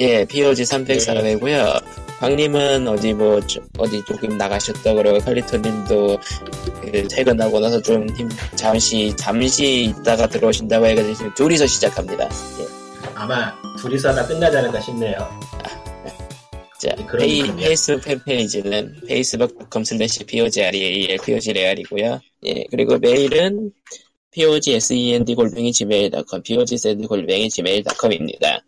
예, POG 304회고요. 광님은 어디 뭐 저- 어디 조금 나가셨다 그러고 칼리토님도 그 퇴근하고 나서 좀 힘, 잠시 잠시 있다가 들어오신다고 해가지고 지금 둘이서 시작합니다. 예. 아마 둘이서 하다 끝나지 않을까 싶네요. 자, 그런 페이. 페이스북 팬페이지는 facebook.com slash POGREAL POGREAL이고요. 예, 그리고 메일은 POGSEND 골뱅이 gmail.com, POGSEND 골뱅이 gmail.com입니다.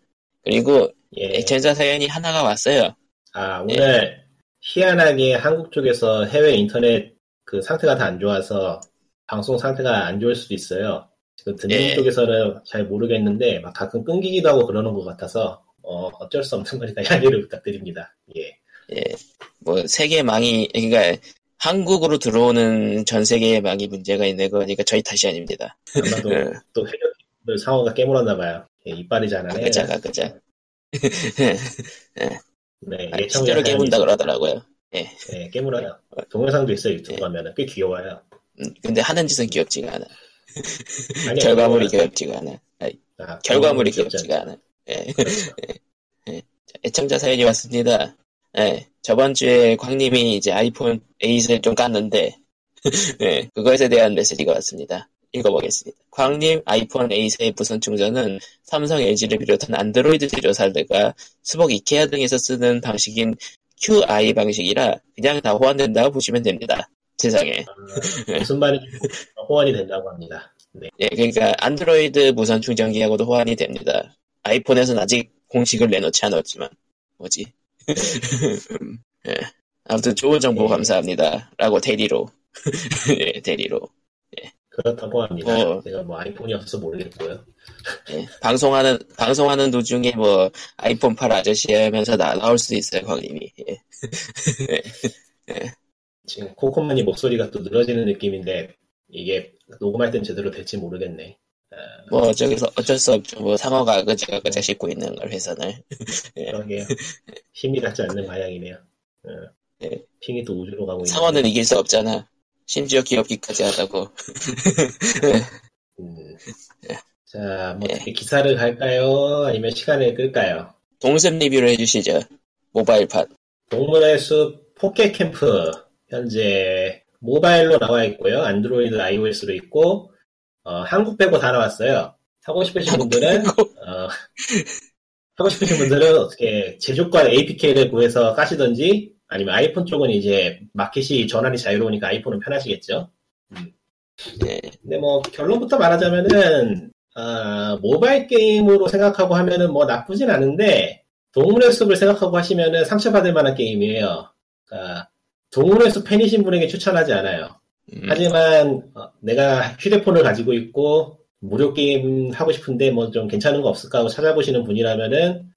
그리고 예. 애청자 사연이 하나가 왔어요. 아, 오늘 희한하게 한국 쪽에서 해외 인터넷 그 상태가 다 안 좋아서 방송 상태가 안 좋을 수도 있어요. 지금 듣는 예. 쪽에서는 잘 모르겠는데 막 가끔 끊기기도 하고 그러는 것 같아서 어, 어쩔 수 없는 거니까 양해를 부탁드립니다. 예. 예, 뭐 세계 망이 그러니까 한국으로 들어오는 전 세계의 망이 문제가 있는 거니까 저희 탓이 아닙니다. 아마도 예, 또 해결 상어가 깨물었나 봐요. 예, 이빨이 잘하네. 가그자 가 그자. 네, 예청자 실제로 깨문다 그러더라고요. 네, 깨물어요. 동영상도 있어요, 유튜브 가면은. 꽤 귀여워요. 음, 근데 하는 짓은 귀엽지가 않아. 아니, 결과물이 귀엽지가 않아. 아니, 아, 결과물이 귀엽지 귀엽지가. 않아. 예. 그렇죠. 자, 애청자 사연이 왔습니다. 예, 저번 주에 광님이 이제 아이폰 8을 좀 깠는데, 예, 그것에 대한 메시지가 왔습니다. 읽어보겠습니다. 광님 아이폰 8의 무선 충전은 삼성 LG를 비롯한 안드로이드 제조사들과 수복 이케아 등에서 쓰는 방식인 QI 방식이라 그냥 다 호환된다고 보시면 됩니다. 세상에. 아, 무슨 말인지 호환이 된다고 합니다. 네. 예, 그러니까 안드로이드 무선 충전기하고도 호환이 됩니다. 아이폰에서는 아직 공식을 내놓지 않았지만 뭐지? 음, 예. 아무튼 좋은 정보 예. 감사합니다. 라고 대리로 예, 대리로 그렇다고 합니다. 어. 제가 뭐 아이폰이 없어서 모르겠고요. 예. 방송하는 방송하는 도중에 뭐 아이폰 8 아저씨 하면서 나, 나올 수도 있어요, 광님이. 예. 지금 코코마니 목소리가 또 늘어지는 느낌인데 이게 녹음할 땐 제대로 될지 모르겠네. 아, 뭐 어쩌서 어쩔 수 없죠. 뭐 상어가 그저가 그저 씻고 있는 걸 회선을. 그러게요. 힘이 닿지 않는 방향이네요. 어. 예. 핑이 또 우주로 가고 있는. 상어는 이길 수 없잖아. 심지어 귀엽기까지 하다고. 음. 예. 자, 뭐 예. 기사를 갈까요? 아니면 시간을 끌까요? 동숲 리뷰를 해주시죠. 모바일판. 동물의 숲 포켓 캠프 현재 모바일로 나와 있고요. 안드로이드, iOS로 있고 어, 한국 빼고 다 나왔어요. 하고 싶으신 분들은 어, 하고 싶으신 분들은 어떻게 제조권 APK를 구해서 까시던지 아니면 아이폰 쪽은 이제 마켓이 전환이 자유로우니까 아이폰은 편하시겠죠. 예. 근데 뭐 결론부터 말하자면은 아, 모바일 게임으로 생각하고 하면은 뭐 나쁘진 않은데 동물의 숲을 생각하고 하시면은 상처받을 만한 게임이에요. 그러니까 동물의 숲 팬이신 분에게 추천하지 않아요. 음, 하지만 어, 내가 휴대폰을 가지고 있고 무료 게임 하고 싶은데 뭐 좀 괜찮은 거 없을까 하고 찾아보시는 분이라면은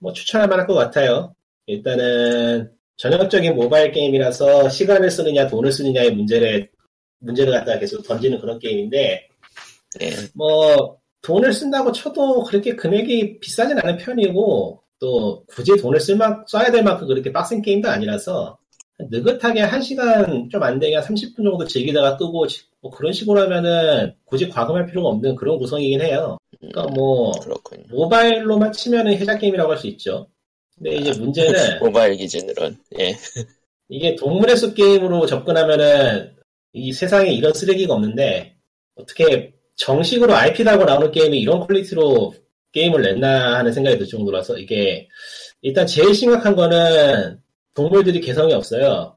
뭐 추천할 만할 것 같아요. 일단은 전형적인 모바일 게임이라서 시간을 쓰느냐 돈을 쓰느냐의 문제를 문제를 갖다가 계속 던지는 그런 게임인데 예. 뭐 돈을 쓴다고 쳐도 그렇게 금액이 비싸진 않은 편이고 또 굳이 돈을 쓸만 써야 될 만큼 그렇게 빡센 게임도 아니라서 느긋하게 한 시간 좀 안 되게 한 30분 정도 즐기다가 끄고 뭐 그런 식으로 하면은 굳이 과금할 필요가 없는 그런 구성이긴 해요. 그러니까 뭐 그렇군요. 모바일로만 치면은 해자 게임이라고 할 수 있죠. 근데 이제 문제는 모바일 기준으론. 예. 이게 동물의 숲 게임으로 접근하면은 이 세상에 이런 쓰레기가 없는데 어떻게 정식으로 IP 달고 나오는 게임이 이런 퀄리티로 게임을 냈나 하는 생각이 들 정도라서 이게 일단 제일 심각한 거는 동물들이 개성이 없어요.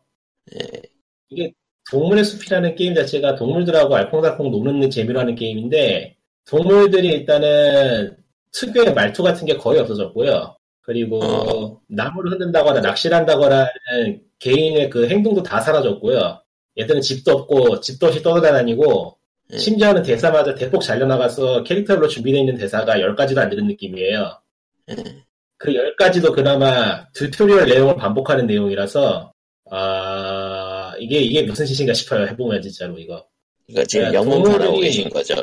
예. 이게 동물의 숲이라는 게임 자체가 동물들하고 알콩달콩 노는 재미로 하는 게임인데 동물들이 일단은 특유의 말투 같은 게 거의 없어졌고요. 그리고 어. 나무를 흔든다거나 낚시를 한다거나 하는 개인의 그 행동도 다 사라졌고요. 얘들은 집도 없고 집도 없이 떠돌아다니고 예. 심지어는 대사마저 대폭 잘려나가서 캐릭터별로 준비되어 있는 대사가 10가지도 안 되는 느낌이에요. 예. 그 10가지도 그나마 tutorial 내용을 반복하는 내용이라서 아 이게 이게 무슨 짓인가 싶어요. 해보면 진짜로 이거. 이거 지금 하고 동물들이- 계신 거죠.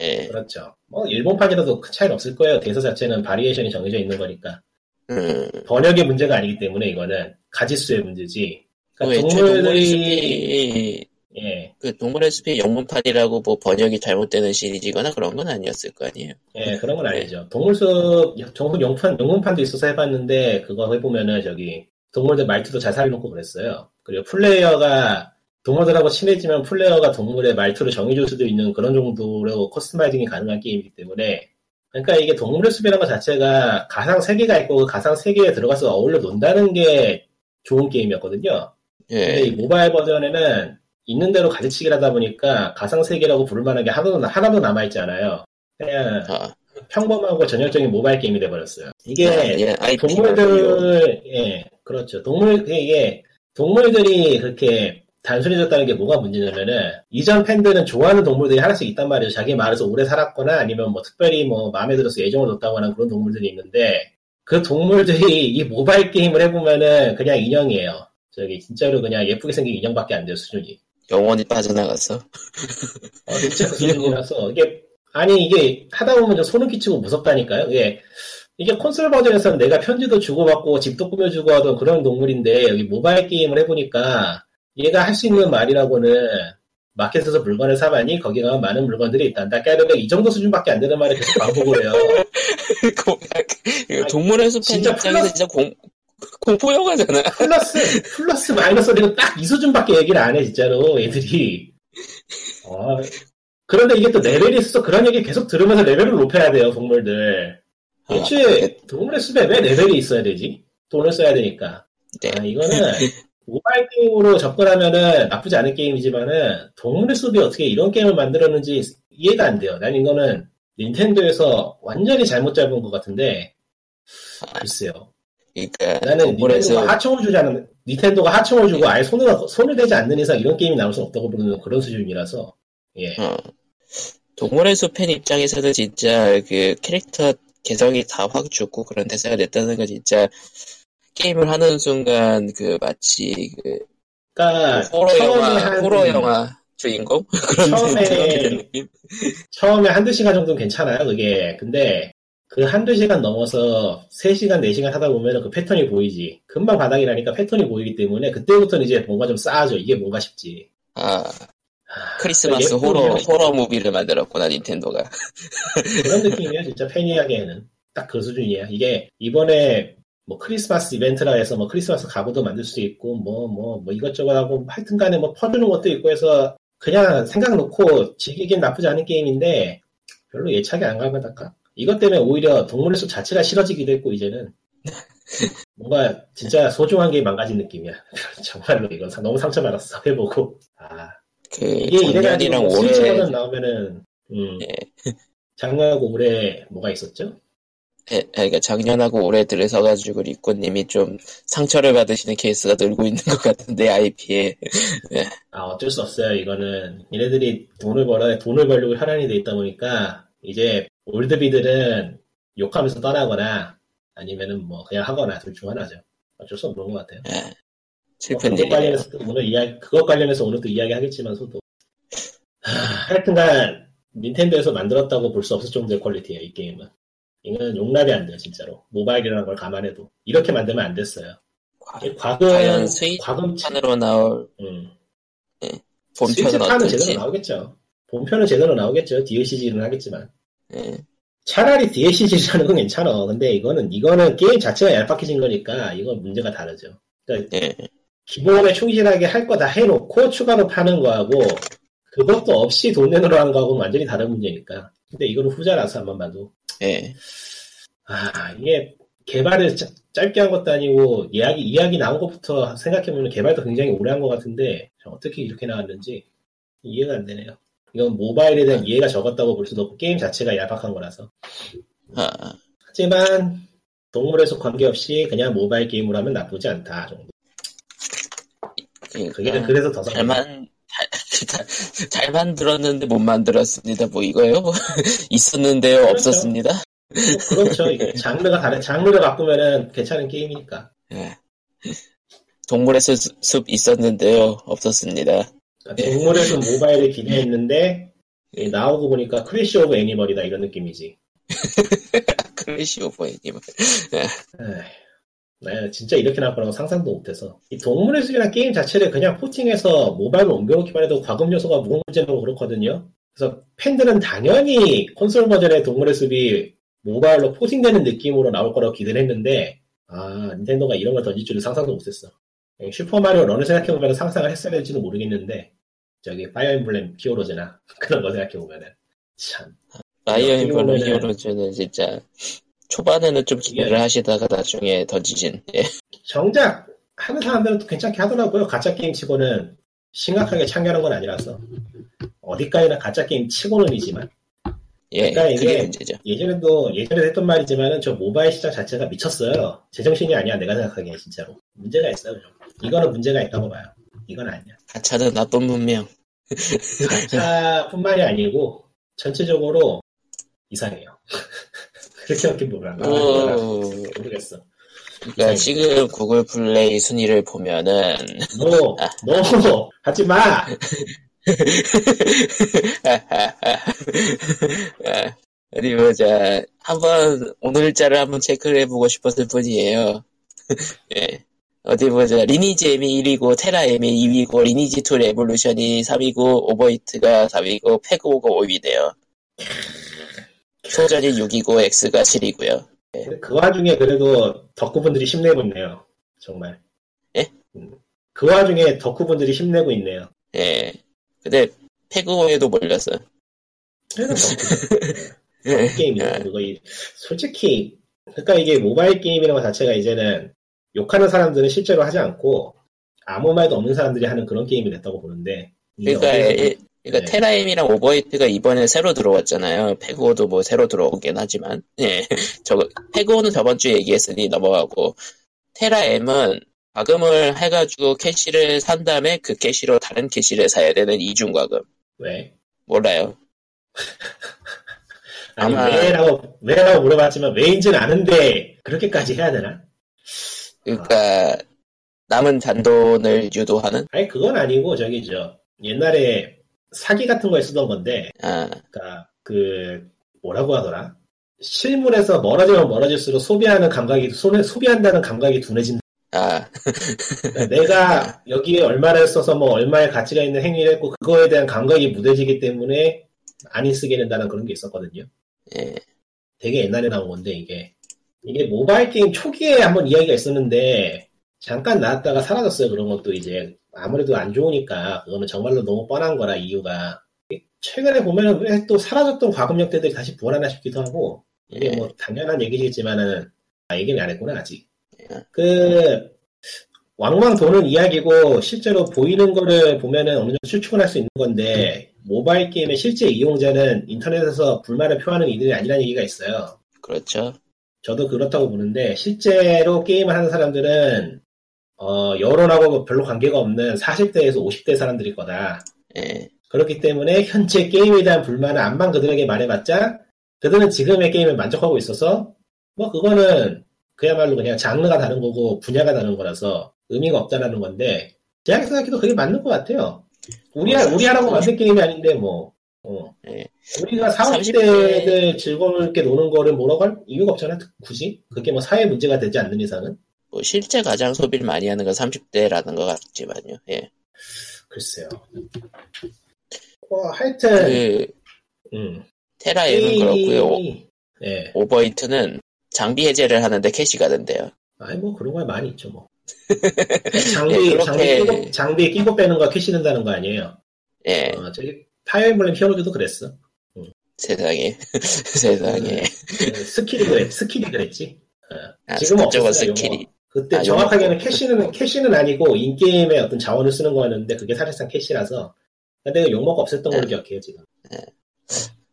예. 그렇죠. 뭐 일본판이라도 큰 차이는 없을 거예요. 대사 자체는 바리에이션이 정해져 있는 거니까. 음. 번역의 문제가 아니기 때문에 이거는 가지수의 문제지. 왜 그러니까 동물의 동물들이 예. 그 동물의 숲이 영문판이라고 뭐 번역이 잘못되는 시리즈거나 그런 건 아니었을 거 아니에요. 예, 그런 건 아니죠. 동물숲, 동물 영판, 영문판도 있어서 해봤는데, 그거 해보면은 저기, 동물들 말투도 잘 살려놓고 그랬어요. 그리고 플레이어가, 동물들하고 친해지면 플레이어가 동물의 말투를 정해줄 수도 있는 그런 정도로 커스터마이징이 가능한 게임이기 때문에, 그러니까 이게 동물의 숲이라는 것 자체가 가상 세계가 있고 그 가상 세계에 들어가서 어울려 논다는 게 좋은 게임이었거든요. 근데 이 예. 모바일 버전에는 있는 대로 가지치기를 하다 보니까 가상 세계라고 부를 만한 게 하나도, 하나도 남아 있지 않아요. 그냥 아, 평범하고 전형적인 모바일 게임이 돼버렸어요. 이게 예, IP 동물들, 예, 그렇죠. 동물, 이게 동물들이 그렇게 단순해졌다는 게 뭐가 문제냐면은 이전 팬들은 좋아하는 동물들이 하나씩 있단 말이에요. 자기 마을에서 오래 살았거나 아니면 뭐 특별히 뭐 마음에 들어서 애정을 뒀다거나 그런 동물들이 있는데 그 동물들이 이 모바일 게임을 해보면은 그냥 인형이에요. 저기 진짜로 그냥 예쁘게 생긴 인형밖에 안 돼요 수준이. 영원히 빠져나갔어. 어, 진짜 그 수준이라서 이게 아니 이게 하다 보면 좀 소름 끼치고 무섭다니까요. 이게 이게 콘솔 버전에서는 내가 편지도 주고받고 집도 꾸며주고 하던 그런 동물인데 여기 모바일 게임을 해보니까 얘가 할 수 있는 말이라고는 마켓에서 물건을 사봤니 거기 가면 많은 물건들이 있단다. 까르르 이 정도 수준밖에 안 되는 말을 계속 반복을 해요. 그 동물의 숲팬 진짜 플러스- 진짜 공, 공포 영화잖아. 플러스 플러스 마이너스는 딱 이 수준밖에 얘기를 안 해 진짜로 애들이. 어, 그런데 이게 또 레벨이 있어서 그런 얘기 계속 들으면서 레벨을 높여야 돼요 동물들. 애초에 동물의 숲에 왜 레벨이 있어야 되지? 돈을 써야 되니까. 네. 아, 이거는 모바일 게임으로 접근하면은 나쁘지 않은 게임이지만은 동물의 숲이 어떻게 이런 게임을 만들었는지 이해가 안 돼요. 난 이거는 닌텐도에서 완전히 잘못 잡은 것 같은데 글쎄요. 그러니까 나는 동물의 숲 닌텐도가 하청을 주지 않는 닌텐도가 하청을 주고 아예 손을 손을 대지 않는 이상 이런 게임이 나올 수 없다고 보는 그런 수준이라서 예. 어. 동물의 숲팬 입장에서는 진짜 그 캐릭터 개성이 다 확 죽고 그런 대사가 됐다는 건 진짜 게임을 하는 순간 그 마치 그 그러니까 호러 처음에 영화 한- 호러 영화 주인공 그런 처음에-. 처음에 한두 시간 정도는 괜찮아요, 그게. 근데 그 한두 시간 넘어서 3시간, 4시간 하다 보면 그 패턴이 보이지. 금방 바닥이 나니까 패턴이 보이기 때문에 그때부터는 이제 뭔가 좀 싸죠. 이게 뭔가 싶지. 아 아, 크리스마스 예쁜 호러 호러 무비를 만들었구나 닌텐도가. 그런 느낌이야, 진짜 팬이하기에는. 딱 그 수준이야. 이게 이번에 뭐 크리스마스 이벤트라 해서 뭐 크리스마스 가구도 만들 수 있고 뭐뭐 뭐 이것저것 하고 하여튼 간에 뭐 퍼주는 것도 있고 해서 그냥 생각 놓고 즐기긴 나쁘지 않은 게임인데 별로 예착이 안 가면 까 이것 때문에 오히려 동물의 숲 자체가 싫어지기도 했고 이제는 뭔가 진짜 소중한 게 망가진 느낌이야. 정말로 이건 상- 너무 상처받았어 해보고 아 그 이게 이래가지고 스위치 올해 버전 나오면은 음 예. 작년하고 올해 뭐가 있었죠? 예, 그러니까 작년하고 올해 들어서가지고 리코님이 좀 상처를 받으시는 케이스가 늘고 있는 것 같은데 IP에 아, 어쩔 수 없어요. 이거는 얘네들이 돈을 벌어 돈을 벌려고 혈안이 돼 있다 보니까 이제 oldbie들은 욕하면서 떠나거나 아니면은 뭐 그냥 하거나 둘 중 하나죠. 어쩔 수 없는 것 같아요. 예, 뭐 슬픈 그것 일이네요. 관련해서 또 오늘 이야기 그것 관련해서 오늘 또 이야기 하겠지만서도 하, 하여튼간 닌텐도에서 만들었다고 볼 수 없을 정도의 퀄리티예요. 이 게임은. 이건 용납이 안 돼요, 진짜로. 모바일이라는 걸 감안해도 이렇게 만들면 안 됐어요. 과- 과금 과연 스위치 과금 판으로 나올 음. 본편은 스위치판은 제대로 어떨지. 나오겠죠. 본편은 제대로 나오겠죠. DLCG는 하겠지만. 예, 차라리 DLCG라는 건 괜찮아. 근데 이거는, 이거는 게임 자체가 얄팍해진 거니까, 이건 문제가 다르죠. 그러니까 예, 기본에 충실하게 할 거 다 해놓고 추가로 파는 거하고, 그것도 없이 돈 내놓으러 하는 거하고는 완전히 다른 문제니까. 근데 이거는 후자라서 한번 봐도. 예. 아, 이게 개발을 짜- 짧게 한 것도 아니고, 이야기, 이야기 나온 것부터 생각해 보면 개발도 굉장히 오래 한 것 같은데, 어떻게 이렇게 나왔는지 이해가 안 되네요. 이건 모바일에 대한 이해가 적었다고 볼 수도 없고, 게임 자체가 얄팍한 거라서. 아, 하지만, 동물의 숲 관계없이 그냥 모바일 게임으로 하면 나쁘지 않다, 정도. 그게, 그러니까 그래서 더 상. 잘만 잘, 만들었는데 못 만들었습니다. 뭐 이거요? 있었는데요, 그렇죠. 없었습니다. 그렇죠. 이게 장르가 다른, 장르를 바꾸면은 괜찮은 게임이니까. 예. 동물의 숲, 숲 있었는데요, 없었습니다. 그러니까 동물의 숲 모바일을 기대했는데, 이 나오고 보니까 크래시 오브 애니멀이다, 이런 느낌이지. 크래시 오브 애니멀. 네, 진짜 이렇게 나올 거라고 상상도 못해서. 이 동물의 숲이라는 게임 자체를 그냥 porting해서 모바일로 옮겨놓기만 해도 과금 요소가 무궁무진하고 그렇거든요. 그래서 팬들은 당연히 콘솔 버전의 동물의 숲이 모바일로 porting되는 느낌으로 나올 거라고 기대를 했는데, 아, 닌텐도가 이런 걸 던질 줄은 상상도 못했어. 예, 슈퍼마리오 런을 생각해보면 상상을 했어야 될지는 모르겠는데, 저기, 파이어 엠블렘 히어로즈나 그런 거 생각해보면은. 참. 파이어 엠블렘 히어로즈는 진짜 초반에는 좀 기대를 이게- 하시다가 나중에 던지진. 예. 정작 하는 사람들은 또 괜찮게 하더라고요. 가차 게임 치고는 심각하게 참여하는 건 아니라서 어디까지나 가차 게임 치고는이지만 예, 그러니까 이게- 문제죠. 예전에도 예전에 했던 말이지만은 저 모바일 시장 자체가 미쳤어요. 제정신이 아니야 내가 생각하기에 진짜로 문제가 있어요. 좀. 이거는 문제가 있다고 봐요. 이건 아니야. 가차는 나쁜 문명. 가차뿐만이 아니고 전체적으로 이상해요. 그렇게 어떻게 보면 어, 모르겠어. 그러니까 지금 구글 플레이 순위를 보면은 노, 노, 하지 마. 아, 어디 보자. 한번 오늘자를 한번 체크를 해보고 싶었을 뿐이에요. 예. 어디 보자. 리니지 M이 1위고 테라 M이 2위고 리니지 2 레볼루션이 3위고 오버히트가 4위고 페그오가 5위네요. 소전이 6위고 X가 7위고요. 그 와중에 그래도 덕후분들이 힘내고 있네요. 정말. 예? 음. 그 와중에 덕후분들이 힘내고 있네요. 예. 근데 페그오에도 몰렸어. 예. 게임이야. 그거 이- 솔직히 그러니까 이게 모바일 게임이라는 것 자체가 이제는 욕하는 사람들은 실제로 하지 않고 아무 말도 없는 사람들이 하는 그런 게임이 됐다고 보는데 그러니까, 그러니까 네. 테라엠이랑 오버히트가 이번에 새로 들어왔잖아요. 페그오도 뭐 새로 들어오긴 하지만, 예, 저거 페그오는 저번 주에 얘기했으니 넘어가고 테라엠은 과금을 해가지고 캐시를 산 다음에 그 캐시로 다른 캐시를 사야 되는 이중 과금. 왜? 몰라요. 아니 아마- 왜라고 왜라고 물어봤지만 왜인지는 아는데 그렇게까지 해야 되나? 그러니까 남은 잔돈을 유도하는. 아니 그건 아니고 저기 저 옛날에 사기 같은 거에 쓰던 건데 아, 그러니까 그 뭐라고 하더라? 실물에서 멀어지면 멀어질수록 소비하는 감각이 손에 소비한다는 감각이 둔해진다. 아, 그러니까 내가 여기에 얼마를 써서 뭐 얼마의 가치가 있는 행위를 했고 그거에 대한 감각이 무뎌지기 때문에 안 쓰게 된다는 그런 게 있었거든요. 예, 되게 옛날에 나온 건데 이게 이게 모바일 게임 초기에 한번 이야기가 있었는데 잠깐 나왔다가 사라졌어요. 그런 것도 이제 아무래도 안 좋으니까 그거는 정말로 너무 뻔한 거라 이유가 최근에 보면은 왜또 사라졌던 과금력들이 다시 부활하나 싶기도 하고 이게 예. 뭐 당연한 얘기겠지만은 아 얘기는 안 했구나 아직 예. 그 왕왕 도는 이야기고 실제로 보이는 거를 보면은 어느 정도 추측을 할수 있는 건데 모바일 게임의 실제 이용자는 인터넷에서 불만을 표하는 이들이 아니라는 얘기가 있어요. 그렇죠. 저도 그렇다고 보는데 실제로 게임을 하는 사람들은 어, 여론하고 별로 관계가 없는 40대에서 50대 사람들일 거다. 예, 그렇기 때문에 현재 게임에 대한 불만을 안만 그들에게 말해봤자 그들은 지금의 게임을 만족하고 있어서 뭐 그거는 그야말로 그냥 장르가 다른 거고 분야가 다른 거라서 의미가 없다라는 건데 제가 생각해도 그게 맞는 것 같아요. 우리 뭐, 우리 하라고 만든 게임이 아닌데 뭐 어. 예. 우리가 40, 30대 30대들 즐겁게 노는 거를 뭐라고 할 이유가 없잖아 굳이 그게 뭐 사회 문제가 되지 않는 이상은 뭐 실제 가장 소비를 많이 하는 건 30대라는 것 같지만요. 예. 글쎄요. 뭐 하여튼 그 음. 테라엠은 그렇고요. 게임이- 예. 오버히트는 장비 해제를 하는데 캐시가 된대요. 아니 뭐 그런 거 많이 있죠 뭐. 예, 장비 그렇게- 장비 끼고 장비 끼고 빼는 거 캐시 된다는 거 아니에요? 예, 어, 저기 파이어 엠블렘 히어로즈도 그랬어. 세상에. 세상에. 그 스킬이 그랬 스킬이 그랬지. 어, 아, 지금은 그쪽은 없었어요, 스킬이. 그때 아, 정확하게는 용어. 캐시는 캐시는 아니고 in-game의 어떤 자원을 쓰는 거였는데 그게 사실상 캐시라서 근데 용어가 없었던 걸로 네. 기억해요 지금.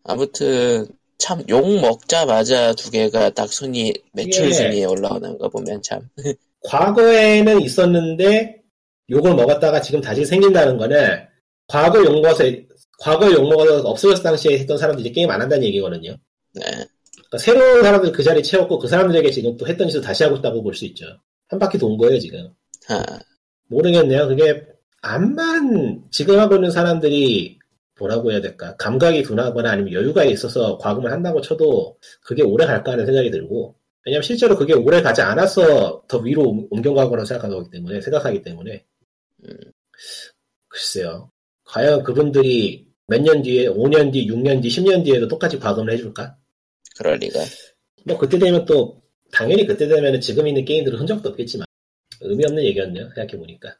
아무튼, 참, 욕 먹자마자 두 개가 딱 순위, 매출 예. 순위에 올라오는 거 보면 참. 과거에는 있었는데 욕을 먹었다가 지금 다시 생긴다는 거는 과거 욕 먹어서 과거 욕 먹어서 없어졌을 당시에 했던 사람들이 게임 안 한다는 얘기거든요. 네. 그러니까 새로운 사람들 그 자리 채웠고 그 사람들에게 지금 또 했던 짓을 다시 하고 있다고 볼 수 있죠. 한 바퀴 돈 거예요 지금. 아, 모르겠네요. 그게 암만 지금 하고 있는 사람들이 뭐라고 해야 될까 감각이 둔하거나 아니면 여유가 있어서 과금을 한다고 쳐도 그게 오래 갈까 하는 생각이 들고 왜냐면 실제로 그게 오래 가지 않아서 더 위로 옮- 옮겨가거나 생각하기 때문에, 생각하기 때문에. 음. 글쎄요. 과연 그분들이 몇 년 뒤에, 5년 뒤, 6년 뒤, 10년 뒤에도 똑같이 과금을 해줄까? 그럴 리가. 뭐 그때 되면 또, 당연히 그때 되면 지금 있는 게임들은 흔적도 없겠지만, 의미 없는 얘기였네요. 생각해 보니까.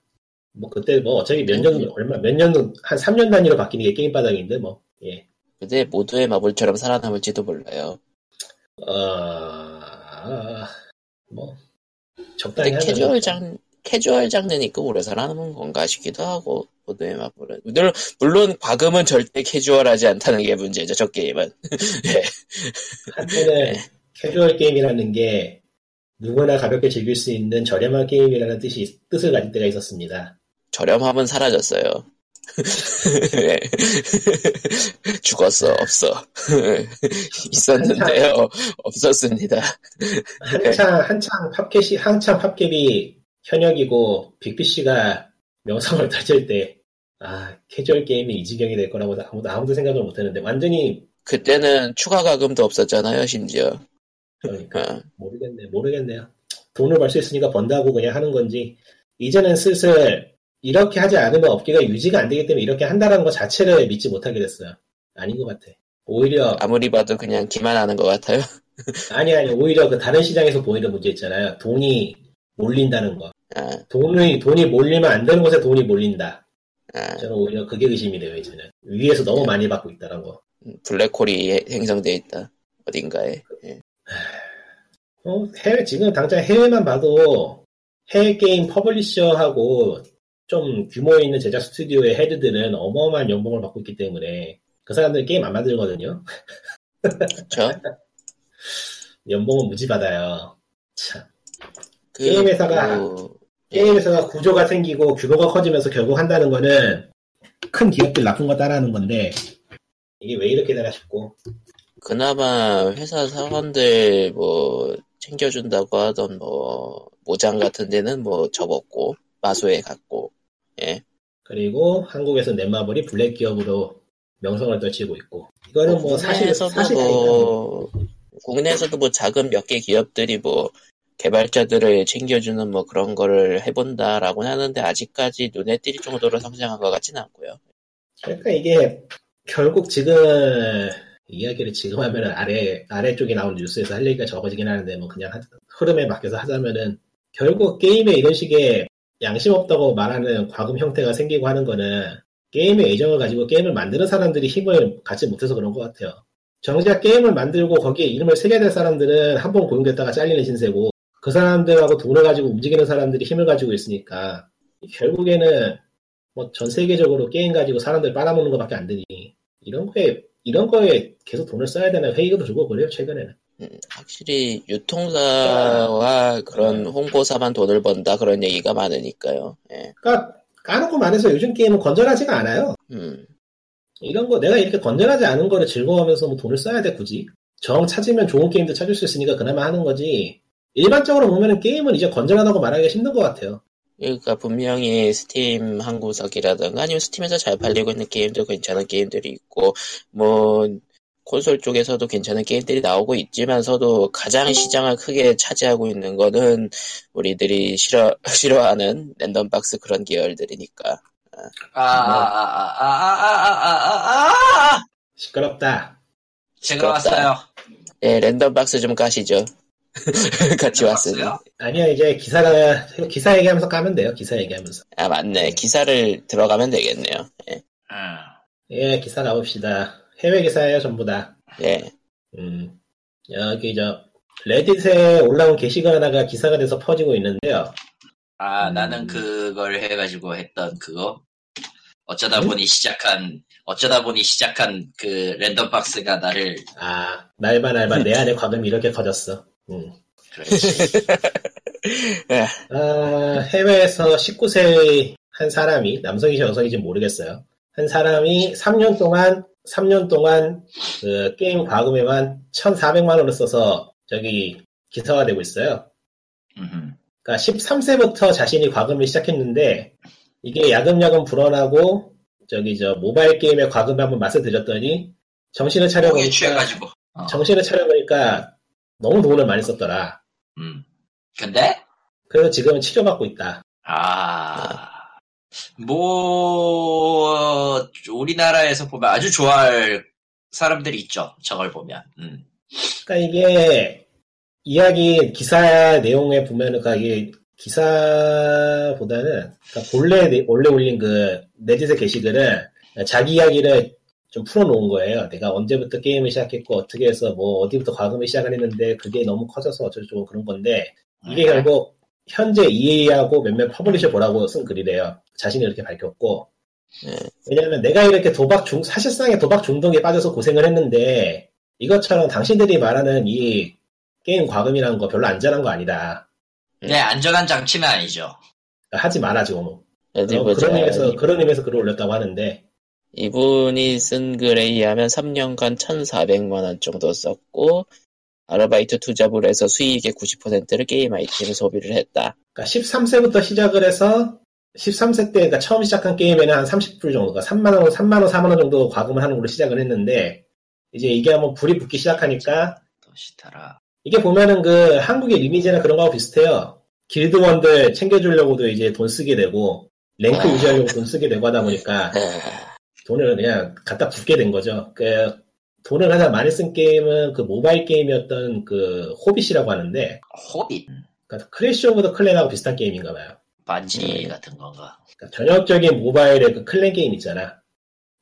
뭐 그때 뭐 어차피 몇 년, 얼마, 몇 년, 한 3년 단위로 바뀌는 게 게임 바닥인데 뭐, 예. 근데 모두의 마블처럼 살아남을지도 몰라요. 어, 뭐, 적당히 하면. 캐주얼 장 캐주얼 장르니까 오래 살아남은 건가 싶기도 하고 모두의 마블은 물론 물론 과금은 절대 캐주얼하지 않다는 게 문제죠 저 게임은 예. 한때는 캐주얼 게임이라는 게 누구나 가볍게 즐길 수 있는 저렴한 게임이라는 뜻이, 뜻을 가질 때가 있었습니다. 저렴함은 사라졌어요. 예. 죽었어 없어 있었는데요 없었습니다. 한창, 한창 팝켓이, 한창 팝캡이 현역이고 빅피씨가 명성을 떨칠 때, 아, 캐주얼 게임이 이 지경이 될 거라고 아무도, 아무도 생각을 못 했는데, 완전히, 그때는 추가 가금도 없었잖아요 심지어. 그러니까, 어. 모르겠네, 모르겠네요. 돈을 벌 수 있으니까 번다고 그냥 하는 건지, 이제는 슬슬 이렇게 하지 않으면 업계가 유지가 안 되기 때문에 이렇게 한다는 것 자체를 믿지 못하게 됐어요. 아닌 것 같아. 오히려, 아무리 봐도 그냥 기만하는 것 같아요. 아니, 아니, 오히려 그 다른 시장에서 보이는 문제 있잖아요. 돈이 몰린다는 거. 아, 돈이, 돈이 몰리면 안 되는 곳에 돈이 몰린다. 아, 저는 오히려 그게 의심이 돼요, 이제는. 위에서 너무 많이 받고 있다는 거. 블랙홀이 해- 형성돼 있다 어딘가에. 예. 어, 해외, 지금 당장 해외만 봐도 해외 게임 publisher하고 좀 규모 있는 제작 스튜디오의 헤드들은 어마어마한 연봉을 받고 있기 때문에 그 사람들 게임 안 만들거든요. 그쵸? 연봉은 무지 받아요. 참. 그, 게임 회사가 뭐, 게임 회사가 구조가 생기고 규모가 커지면서 결국 한다는 거는 큰 기업들 나쁜 거 따라하는 건데 이게 왜 이렇게 되나 싶고 그나마 회사 사원들 뭐 챙겨준다고 하던 뭐 모장 같은 데는 뭐 접었고 마소에 갔고 예. 그리고 한국에서 넷마블이 블랙 기업으로 명성을 떨치고 있고. 이거는 뭐 사실 사실 뭐 국내에서도 뭐 작은 몇 개 기업들이 뭐 개발자들을 챙겨주는 뭐 그런 거를 해본다라고 하는데 아직까지 눈에 띌 정도로 성장한 것 같지는 않고요. 그러니까 이게 결국 지금 이야기를 지금 하면은 아래 아래쪽에 나온 뉴스에서 할 얘기가 적어지긴 하는데 뭐 그냥 하- 흐름에 맡겨서 하자면은 결국 게임에 이런 식의 양심 없다고 말하는 과금 형태가 생기고 하는 거는 게임의 애정을 가지고 게임을 만드는 사람들이 힘을 갖지 못해서 그런 것 같아요. 정작 게임을 만들고 거기에 이름을 새겨야 될 사람들은 한 번 고용됐다가 잘리는 신세고 그 사람들하고 돈을 가지고 움직이는 사람들이 힘을 가지고 있으니까 결국에는 뭐 전 세계적으로 게임 가지고 사람들 빨아먹는 것밖에 안 되니 이런 거에 이런 거에 계속 돈을 써야 되나 회의도 들고 그래요 최근에는. 음, 확실히 유통사와 그런 홍보사만 돈을 번다 그런 얘기가 많으니까요. 예. 그러니까 까놓고 말해서 요즘 게임은 건전하지가 않아요. 음, 이런 거 내가 이렇게 건전하지 않은 거를 즐거워하면서 뭐 돈을 써야 돼 굳이? 정 찾으면 좋은 게임도 찾을 수 있으니까 그나마 하는 거지. 일반적으로 보면은 게임은 이제 건전하다고 말하기가 힘든 것 같아요 그러니까 분명히 스팀 한 구석이라든가 아니면 스팀에서 잘 팔리고 있는 게임도 괜찮은 게임들이 있고 뭐 콘솔 쪽에서도 괜찮은 게임들이 나오고 있지만서도 가장 시장을 크게 차지하고 있는 거는 우리들이 싫어 싫어하는 랜덤 박스 그런 계열들이니까 아아아아아아아아아 시끄럽다 제가 왔어요. 예 랜덤 박스 좀 까시죠 같이 왔으니 왔어요? 아니야 이제 기사가 기사 얘기하면서 까면 돼요 기사 얘기하면서 아 맞네 기사를 들어가면 되겠네요 예, 음. 예 기사 가봅시다 해외 기사예요 전부 다 예. 음, 여기 저 레딧에 올라온 게시글 하나가 기사가 돼서 퍼지고 있는데요. 아 음. 나는 그걸 해가지고 했던 그거 어쩌다 음? 보니 시작한 어쩌다 보니 시작한 그 랜덤 박스가 나를 아 날바 날바 내 안에 과금이 이렇게 커졌어. 음. 그렇지 예. 아, 해외에서 19세의 한 사람이 남성이지 여성인지 모르겠어요. 한 사람이 3년 동안 3년 동안 그 게임 과금에만 1,400만 원을 써서 저기 기사화되고 있어요. 그러니까 13세부터 자신이 과금을 시작했는데 이게 야금야금 불어나고 저기 저 모바일 게임의 과금에 한번 맛을 들였더니 정신을 차려보니까 취해가지고 어. 정신을 차려보니까 너무 돈을 많이 썼더라. 음. 근데 그래서 지금은 치료받고 있다. 아. 뭐 우리나라에서 보면 아주 좋아할 사람들이 있죠. 저걸 보면. 음. 그러니까 이게 이야기 기사 내용에 보면은 그러니까 이게 기사보다는 그러니까 본래 내- 원래 올린 그 네티즌 게시글은 자기 이야기를 좀 풀어놓은 거예요. 내가 언제부터 게임을 시작했고 어떻게 해서 뭐 어디부터 과금을 시작을 했는데 그게 너무 커져서 어쩌고저쩌고 그런 건데 이게 결국 현재 EA하고 몇몇 publisher 보라고 쓴 글이래요. 자신이 이렇게 밝혔고 네. 왜냐하면 내가 이렇게 도박 중 사실상의 도박 중독에 빠져서 고생을 했는데 이것처럼 당신들이 말하는 이 게임 과금이라는 거 별로 안전한 거 아니다. 네, 안전한 장치는 아니죠. 하지 마라 좀. 어디 그런, 보자. 그런 의미에서 그런 의미에서 글을 올렸다고 하는데 이분이 쓴 글에 의하면 3년간 1,400만 원 정도 썼고 아르바이트 투잡을 해서 수익의 90%를 게임 아이템에 소비를 했다. 그러니까 13세부터 시작을 해서 13세 때 그러니까 처음 시작한 게임에는 한 30불 정도, 그러니까 3만 원, 3만 원, 4만 원 정도 과금을 하는 걸로 시작을 했는데 이제 이게 한번 불이 붙기 시작하니까 도시타라. 이게 보면은 그 한국의 리니지나 그런 거하고 비슷해요. 길드원들 챙겨주려고도 이제 돈 쓰게 되고 랭크 아. 유지하려고 돈 쓰게 되고 하다 보니까 아, 돈을 그냥 갖다 붓게 된 거죠. 그 돈을 가장 많이 쓴 게임은 그 모바일 게임이었던 그 호빗이라고 하는데 호빗. 그러니까 크래시 오브 더 클랜하고 비슷한 게임인가 봐요. 반지 네. 같은 건가. 그러니까 전형적인 모바일의 그 clan 게임 있잖아.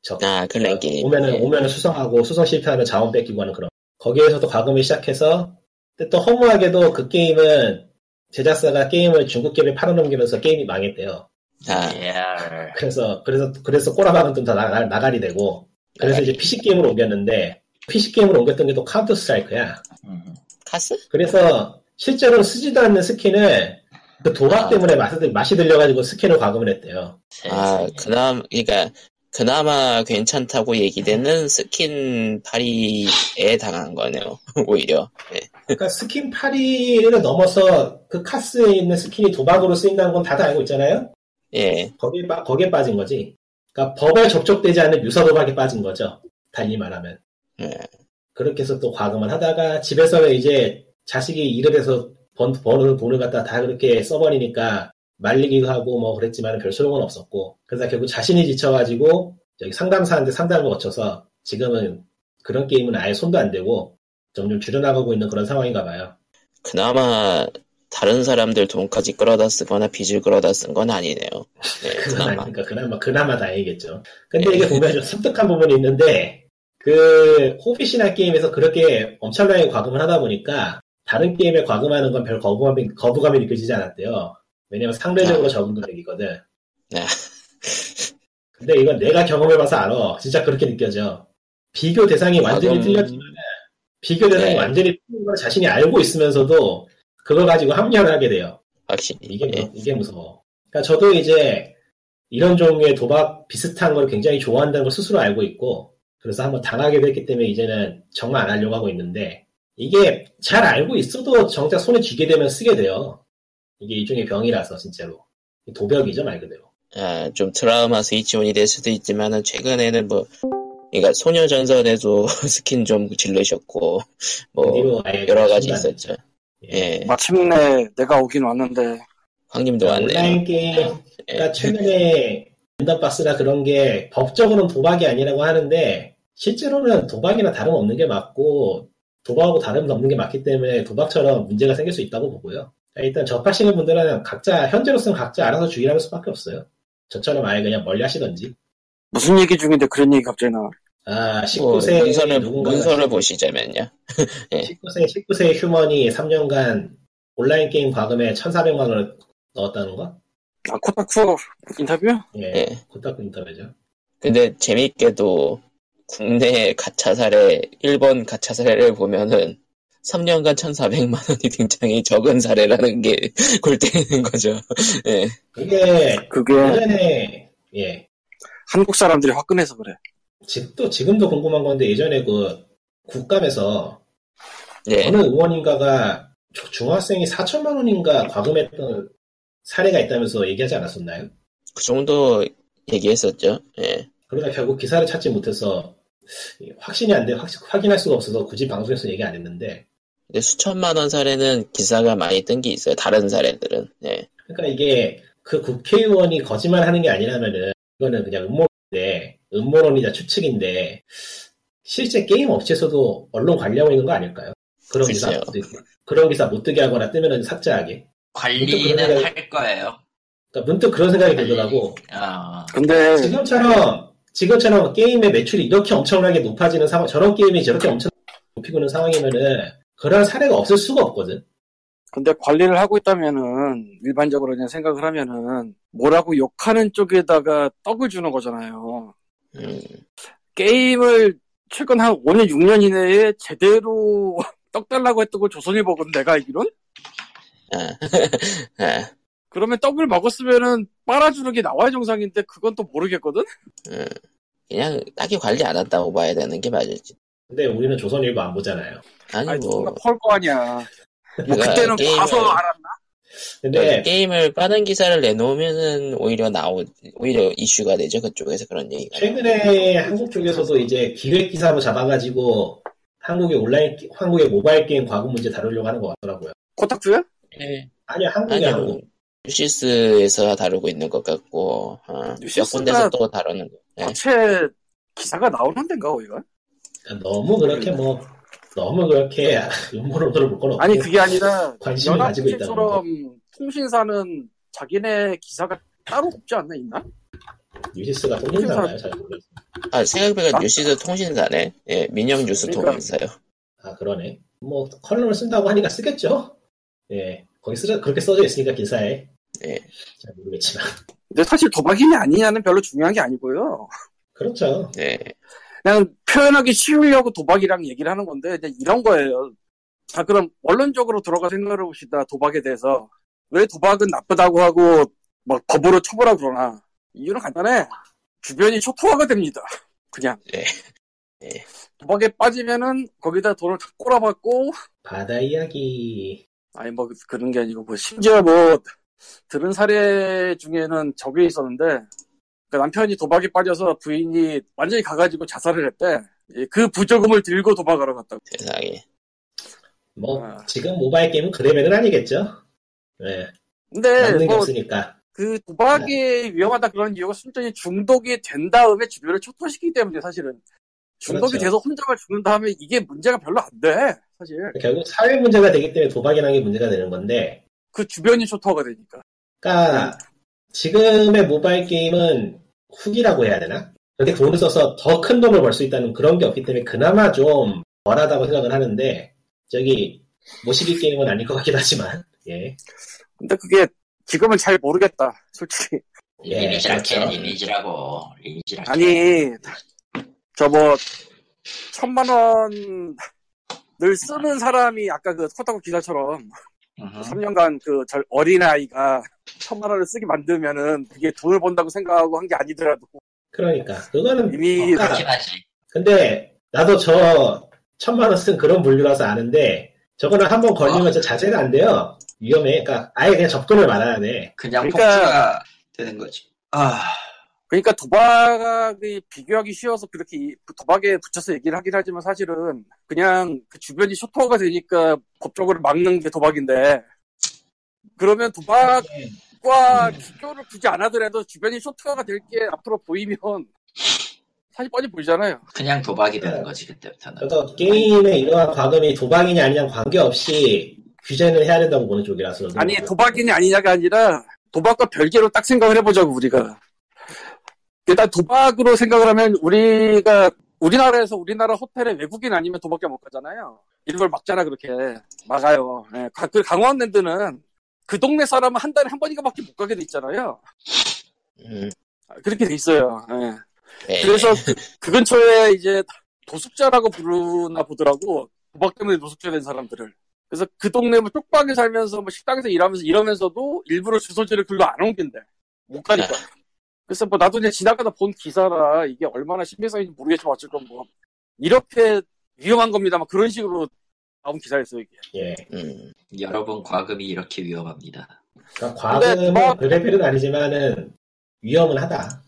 저, 아 clan 게임. 오면은 예. 오면은 수성하고 수성 실패하면 자원 뺏기고 하는 그런. 거기에서도 과금을 시작해서 근데 또 허무하게도 그 게임은 제작사가 게임을 중국 기업에 팔아넘기면서 게임이 망했대요. 아, 예. 그래서 그래서 그래서 꼬라박은 돈도 나가, 나가리 되고 그래서 나가리. 이제 PC 게임으로 옮겼는데 PC 게임으로 옮겼던 게 또 카운터 스트라이크야. 음. 카스? 그래서 실제로 쓰지도 않는 스킨을 그 도박 아. 때문에 맛이, 맛이 들려가지고 스킨을 과금을 했대요. 아 세상에. 그나마 그러니까 그나마 괜찮다고 얘기되는 스킨 팔이에 당한 거네요. 오히려. 예. 그러니까 스킨 팔이를 넘어서 그 카스에 있는 스킨이 도박으로 쓰인다는 건 다들 알고 있잖아요. 예. 거기에, 빠, 거기에 빠진 거지. 그러니까 법에 접촉되지 않는 유사 도박에 빠진 거죠. 달리 말하면. 예. 그렇게 해서 또 과금을 하다가 집에서는 이제 자식이 일을 해서 번, 버는 돈을 갖다 다 그렇게 써버리니까 말리기도 하고 뭐 그랬지만 별 소용은 없었고 그래서 결국 자신이 지쳐가지고 저기 상담사한테 상담을 거쳐서 지금은 그런 게임은 아예 손도 안 대고 점점 줄여나가고 있는 그런 상황인가 봐요. 그나마 다른 사람들 돈까지 끌어다 쓰거나 빚을 끌어다 쓴 건 아니네요. 네, 그나마. 아니니까 그나마 그나마 다행이겠죠. 근데 이게 보면 좀 섬뜩한 부분이 있는데 그 호빗이나 게임에서 그렇게 엄청나게 과금을 하다 보니까 다른 게임에 과금하는 건 별 거부감이, 거부감이 느껴지지 않았대요. 왜냐면 상대적으로 아. 적은 금액이거든. 아. 근데 이건 내가 경험해봐서 알아. 진짜 그렇게 느껴져. 비교 대상이 완전히 과금- 틀렸지만 비교 대상이 네. 완전히 틀린 걸 자신이 알고 있으면서도 그걸 가지고 합리화를 하게 돼요. 확실히. 이게, 무- 예. 이게 무서워. 그러니까 저도 이제 이런 종류의 도박 비슷한 걸 굉장히 좋아한다는 걸 스스로 알고 있고, 그래서 한번 당하게 됐기 때문에 이제는 정말 안 하려고 하고 있는데, 이게 잘 알고 있어도 정작 손에 쥐게 되면 쓰게 돼요. 이게 일종의 병이라서, 진짜로. 도벽이죠, 말 그대로. 아, 좀 트라우마 스위치온이 될 수도 있지만은 최근에는 뭐 그러니까 소녀전선에도 스킨 좀 질르셨고 뭐그 여러 가지 있었죠. 예. 마침내 내가 오긴 왔는데 황님도 왔네요. 온라인 게임, 예. 그러니까 최근에 랜덤박스나 그런 게 법적으로는 도박이 아니라고 하는데 실제로는 도박이나 다름없는 게 맞고 도박하고 다름없는 게 맞기 때문에 도박처럼 문제가 생길 수 있다고 보고요. 일단 접하시는 분들은 각자 현재로서는 각자 알아서 주의할 수밖에 없어요. 저처럼 아예 그냥 멀리 하시던지. 무슨 얘기 중인데 그런 얘기 갑자기 나와. 아뭐 19세 문서를 누군가가 문서를 보시자면요. 19세 19세 휴먼이 3년간 온라인 게임 과금에 1,400만 원을 넣었다는 거? 아 코타쿠 인터뷰? 예, 예. 고타쿠 인터뷰죠. 근데 재밌게도 국내 가차 사례, 일본 가차 사례를 보면은 3년간 1,400만 원이 굉장히 적은 사례라는 게 골 때리는 거죠. 예. 그게 예전에 예 한국 사람들이 화끈해서 그래. 지금도 지금도 궁금한 건데 예전에 그 국감에서 예. 어느 의원인가가 조- 중학생이 4천만 원인가 과금했던 사례가 있다면서 얘기하지 않았었나요? 그 정도 얘기했었죠. 예. 그러다 결국 기사를 찾지 못해서 확신이 안 돼, 확, 확인할 수가 없어서 굳이 방송에서 얘기 안 했는데 근데 수천만 원 사례는 기사가 많이 뜬 게 있어요. 다른 사례들은. 예. 그러니까 이게 그 국회의원이 거짓말하는 게 아니라면은 이거는 그냥 음모론인데 음모론이자 추측인데 실제 게임 업체에서도 언론 관리하고 있는 거 아닐까요? 그런 기사 글쎄요. 못 뜨게- 그런 기사 못 뜨게 하거나 뜨면은 삭제하게. 관리는 그러면- 할 거예요. 그러니까 문득 그런 생각이 들더라고. 아, 근데 지금처럼 지금처럼 게임의 매출이 이렇게 엄청나게 높아지는 상황, 저런 게임이 저렇게 엄청 높이고 있는 상황이면은 그런 사례가 없을 수가 없거든. 근데 관리를 하고 있다면은 일반적으로 그냥 생각을 하면은 뭐라고 욕하는 쪽에다가 떡을 주는 거잖아요. 음, 게임을 최근 한 5년 6년 이내에 제대로 떡 달라고 했던 걸 조선일보거든 내가 알기론. 아, 아, 그러면 떡을 먹었으면은 빨아주는 게 나와야 정상인데 그건 또 모르겠거든. 음. 그냥 딱히 관리 안 한다고 봐야 되는 게 맞을지. 근데 우리는 조선일보 안 보잖아요. 아니, 아니 뭐, 펄거 아니야. 뭐 그러니까 그때는 게임을- 봐서 알았나? 근데 게임을 빠른 기사를 내놓으면은 오히려 나오, 오히려 이슈가 되죠. 그쪽에서 그런 얘기가. 최근에 한국 쪽에서도 이제 기획 기사로 잡아가지고 한국의 온라인 게- 한국의 모바일 게임 과금 문제 다루려고 하는 것 같더라고요. 코딱지야? 예. 아니요 한국이 아니요. 한국. 뉴시스에서 다루고 있는 것 같고, 어, 몇 군데서 또 다루는 거. 예. 자체 기사가 나오는 데인가 거기가? 너무 그렇게 뭐 너무 그렇게 음모론으로 볼건 없고 아니 그게 아니라 관심을 가지고. 연합통신처럼 통신사는 자기네 기사가 따로 없지 않나 있나? 뉴시스가 통신사가요 잘 모르겠어요. 아, 생각해보니까 아? 뉴시스 통신사네. 예, 민영 뉴스 그러니까. 통신사요. 아 그러네. 뭐 컬러를 쓴다고 하니까 쓰겠죠. 예 거기 쓰 그렇게 써져 있으니까 기사에. 예. 잘 모르겠지만 근데 사실 도박이냐 아니냐는 별로 중요한 게 아니고요. 그렇죠. 예. 그냥 표현하기 쉬우려고 도박이랑 얘기를 하는 건데 이제 이런 거예요. 자 그럼 원론적으로 들어가 생각해 봅시다. 도박에 대해서 왜 도박은 나쁘다고 하고 막 법으로 처벌하고 그러나 이유는 간단해. 주변이 초토화가 됩니다. 그냥 예. 예. 도박에 빠지면은 거기다 돈을 다 꼬라박고 바다 이야기. 아니 뭐 그런 게 아니고 뭐 심지어 뭐 들은 사례 중에는 저게 있었는데 그 남편이 도박에 빠져서 부인이 완전히 가가지고 자살을 했대. 예, 그 부조금을 들고 도박하러 갔다고. 세상에. 뭐 아. 지금 모바일 게임은 그 레벨은 아니겠죠. 네. 근데 뭐 없으니까. 그 도박이 위험하다 그런 이유가 순전히 중독이 된 다음에 주변을 초토화시키기 때문에 사실은 중독이 그렇죠. 돼서 혼자만 죽는 다음에 이게 문제가 별로 안 돼. 사실 결국 사회 문제가 되기 때문에 도박이라는 게 문제가 되는 건데. 그 주변이 초토화가 되니까. 그러니까 지금의 모바일 게임은 후기라고 해야 되나? 그렇게 돈을 써서 더 큰 돈을 벌 수 있다는 그런 게 없기 때문에 그나마 좀 덜하다고 생각을 하는데 저기 모시기 게임은 아닐 것 같긴 하지만 예. 근데 그게 지금은 잘 모르겠다. 솔직히. 예, 리니지라케 그렇죠. 리니지라고 리니지라케 아니, 저 뭐, 천만 원을 쓰는 사람이 아까 그 코타쿠 기사처럼 음흠. 3년간 그 절- 어린아이가 천만 원을 쓰게 만들면은 그게 돈을 번다고 생각하고 한 게 아니더라도 그러니까 그거는 이미 하지 근데 나도 저 천만 원 쓴 그런 분류라서 아는데 저거는 한 번 걸리면 어. 저 자제가 안 돼요. 위험해. 그러니까 아예 그냥 접근을 말아야 돼. 그냥 그러니까- 폭주가 되는 거지 아 그러니까 도박이 비교하기 쉬워서 그렇게 이- 도박에 붙여서 얘기를 하긴 하지만 사실은 그냥 그 주변이 쇼토가 되니까 법적으로 막는 게 도박인데 그러면 도박과 음. 비교를 굳이 안 하더라도 주변이 쇼트가 될 게 앞으로 보이면 사실 뻔히 보이잖아요. 그냥 도박이 네. 되는 거지 그때부터는 그래서 게임의 이러한 과금이 도박이냐 아니냐 관계없이 규제는 해야 된다고 보는 쪽이라서. 아니 도박이냐 아니냐가 아니라 도박과 별개로 딱 생각을 해보자고 우리가 일단 도박으로 생각을 하면 우리가 우리나라에서 우리나라 호텔에 외국인 아니면 도박자 못 가잖아요. 이걸 막잖아 그렇게. 막아요. 예, 가- 그 강원랜드는 그 동네 사람은 한 달에 한 번인가밖에 못 가게 돼 있잖아요. 음, 아, 그렇게 돼 있어요. 예. 네. 그래서 그 근처에 이제 도숙자라고 부르나 보더라고. 도박 때문에 노숙자 된 사람들을. 그래서 그 동네 뭐 쪽방에 살면서 뭐 식당에서 일하면서 이러면서도 일부러 주소지를 글로 안 옮긴대. 못 가니까 그래서 뭐 나도 그냥 지나가다 본 기사라 이게 얼마나 신빙성인지 모르겠지만 어쨌건 뭐 이렇게 위험한 겁니다 막 그런 식으로 나온 기사였어요 이게 예. 음, 여러분 과금이 이렇게 위험합니다 그러니까 과금은 도박- 그 레벨은 아니지만은 위험은 하다.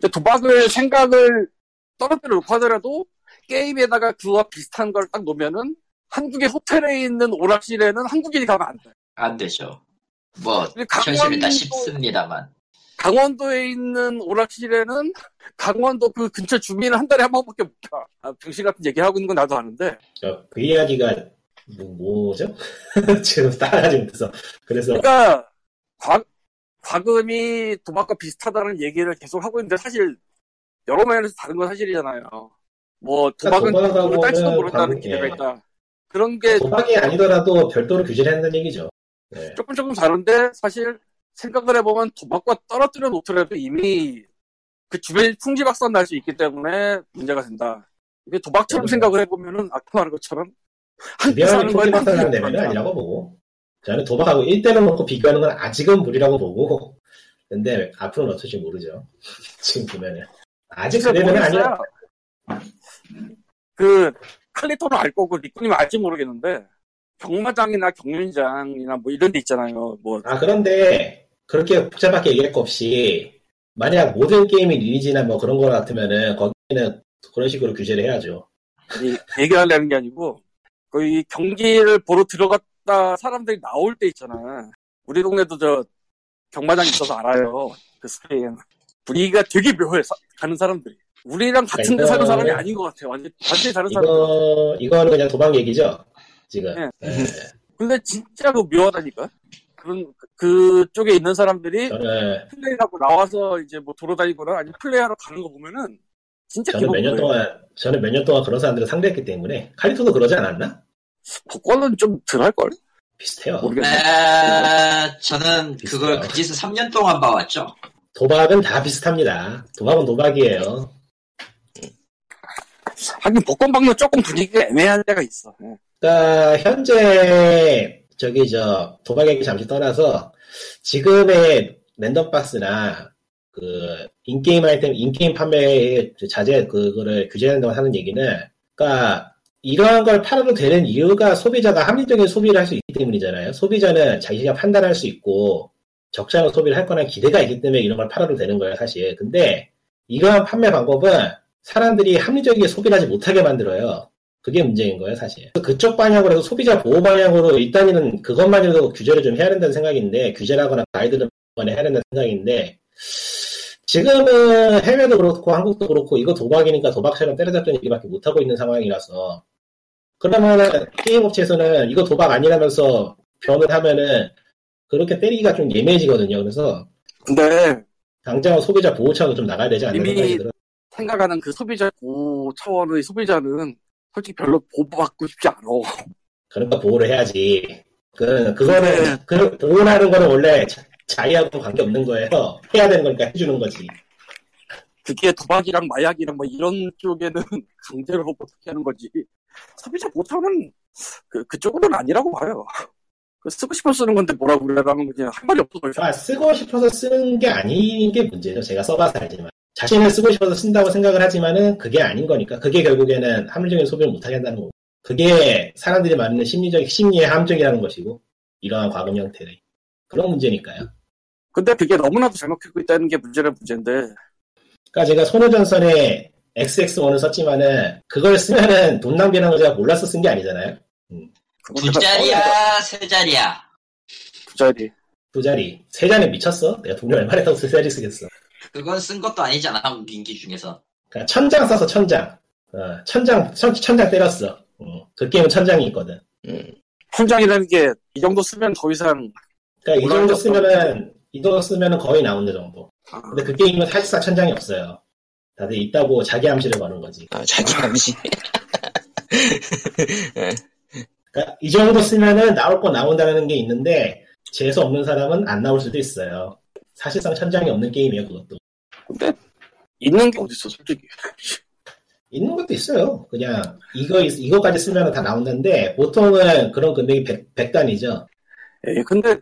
근데 도박을 생각을 떨어뜨려 놓고 하더라도 게임에다가 그와 비슷한 걸 딱 놓으면은 한국의 호텔에 있는 오락실에는 한국인이 가면 안 돼. 안 되죠. 뭐 현실이다 강원도- 싶습니다만. 강원도에 있는 오락실에는 강원도 그 근처 주민은 한 달에 한 번밖에 못 가. 아, 병신 같은 얘기 하고 있는 건 나도 아는데. 저, 그 이야기가 뭐, 뭐죠? 지금 따라가지 못해서 그래서 그러니까 과, 과금이 도박과 비슷하다는 얘기를 계속 하고 있는데 사실 여러 면에서 다른 건 사실이잖아요. 뭐 도박은 그러니까 돈을 딸지도 도박하고는 모른다는 기대가 예. 있다. 그런 게 도박이 아니더라도 별도로 규제를 한다는 얘기죠. 네. 조금 조금 다른데 사실 생각을 해보면 도박과 떨어뜨려 놓더라도 이미 그 주변이 풍지박산 날 수 있기 때문에 문제가 된다. 이게 도박처럼 음. 생각을 해보면은 아까 말한 것처럼 한국 주변이 사는 거에 풍기박산한 레벨은 아니라고 보고 저는 도박하고 1대를 놓고 비교하는 건 아직은 무리라고 보고 근데 앞으로는 어떨지 모르죠. 지금 보면은 아직 그 레벨은 아니라 그 칼리토는 알 거고 리꾸님은 알지 모르겠는데 경마장이나 경륜장이나 뭐 이런 데 있잖아요. 뭐 아 그런데 그렇게 복잡하게 얘기할 거 없이 만약 모든 게임이 리니지나 뭐 그런 거 같으면은 거기는 그런 식으로 규제를 해야죠. 아니, 얘기하려는 게 아니고 거의 경기를 보러 들어갔다 사람들이 나올 때 있잖아. 우리 동네도 저 경마장 있어서 알아요. 그 스페인 분위기가 되게 묘해 사- 가는 사람들이. 우리랑 같은 데 이거- 사는 사람이 아닌 것 같아요. 완전 완전히 다른 사람. 이거 이거는 그냥 도박 얘기죠. 지금. 네. 네. 근데 진짜 그 묘하다니까. 그런 그- 그쪽에 있는 사람들이 저는 플레이하고 나와서 이제 뭐 돌아다니거나 아니면 플레이하러 가는 거 보면은 진짜 저는 몇 년 동안 저는 몇 년 동안 그런 사람들을 상대했기 때문에 칼리토도 그러지 않았나? 복권은 좀 덜 할 걸? 비슷해요. 모르겠네. 에, 저는 비슷해요. 그걸 그 짓을 3년 동안 봐왔죠. 도박은 다 비슷합니다. 도박은 도박이에요. 하긴 복권 방면 조금 분위기가 애매한 데가 있어. 예. 그러니까 현재 저기 저 도박 얘기 잠시 떠나서 지금의 랜덤박스나 그 인게임 아이템 인게임 판매 자재 그거를 규제한다고 하는 얘기는 그러니까 이러한 걸 팔아도 되는 이유가 소비자가 합리적인 소비를 할 수 있기 때문이잖아요. 소비자는 자기가 판단할 수 있고 적절한 소비를 할 거란 기대가 있기 때문에 이런 걸 팔아도 되는 거예요, 사실. 근데 이러한 판매 방법은 사람들이 합리적이게 소비를 하지 못하게 만들어요. 그게 문제인 거예요, 사실. 그쪽 방향으로 해서 소비자 보호 방향으로 일단은 그것만이라도 규제를 좀 해야 된다는 생각인데, 규제라거나 가이드를 해야 된다는 생각인데, 지금은 해외도 그렇고 한국도 그렇고 이거 도박이니까 도박처럼 때려잡던 얘기밖에 못하고 있는 상황이라서, 그러면은 게임 업체에서는 이거 도박 아니라면서 변을 하면은 그렇게 때리기가 좀 예매해지거든요. 그래서 근데 당장 소비자 보호 차원으로 좀 나가야 되지 않나 이미 생각이 들어요. 생각하는 그 소비자 보호 차원의 소비자는 솔직히 별로 보호받고 싶지 않아. 그러니까 보호를 해야지. 그, 그거는, 네. 그, 보호하는 거는 원래 자, 자기하고 관계 없는 거예요. 해야 되는 거니까 해주는 거지. 그게 도박이랑 마약이랑 뭐 이런 쪽에는 강제로 어떻게 하는 거지. 소비자 차원은 그, 그쪽으로는 아니라고 봐요. 그 쓰고 싶어 쓰는 건데 뭐라고 그래라면 그냥 한 말이 없어. 아, 쓰고 싶어서 쓰는 게 아닌 게 문제죠. 제가 써봐서 알지만. 자신을 쓰고 싶어서 쓴다고 생각을 하지만은 그게 아닌 거니까. 그게 결국에는 합리적인 소비를 못하게 한다는 거고. 그게 사람들이 말하는 심리적, 심리의 함정이라는 것이고, 이러한 과금 형태의. 그런 문제니까요. 근데 그게 너무나도 잘 먹히고 있다는 게 문제는 문제인데 그러니까 제가 손해전선에 XX1을 썼지만은, 그걸 쓰면은 돈 낭비라는 걸 제가 몰라서 쓴 게 아니잖아요. 그건 두 자리야, 세 자리야. 두 자리. 두 자리. 세 자리 미쳤어? 내가 돈을 얼마나 했다고 세 자리 쓰겠어. 그건 쓴 것도 아니잖아, 한국 인기 중에서. 그러니까 천장 써서 천장. 어, 천장, 천, 천장 때렸어. 어, 그 게임은 천장이 있거든. 음, 현장이라는 게 이 정도 쓰면 더 이상 그러니까 이 정도 쓰면은, 이 정도 쓰면은 거의 나오는 정도. 아, 근데 그 게임은 사실상 천장이 없어요. 다들 있다고 자기 암시를 거는 거지. 아, 자기 감시. 그러니까 이 정도 쓰면은 나올 거 나온다는 게 있는데, 재수 없는 사람은 안 나올 수도 있어요. 사실상 천장이 없는 게임이에요, 그것도. 근데 있는 게 어딨어 솔직히. 있는 것도 있어요. 그냥, 이거, 이거까지 쓰면 다 나온다는데, 보통은 그런 금액이 100, 단이죠 예, 근데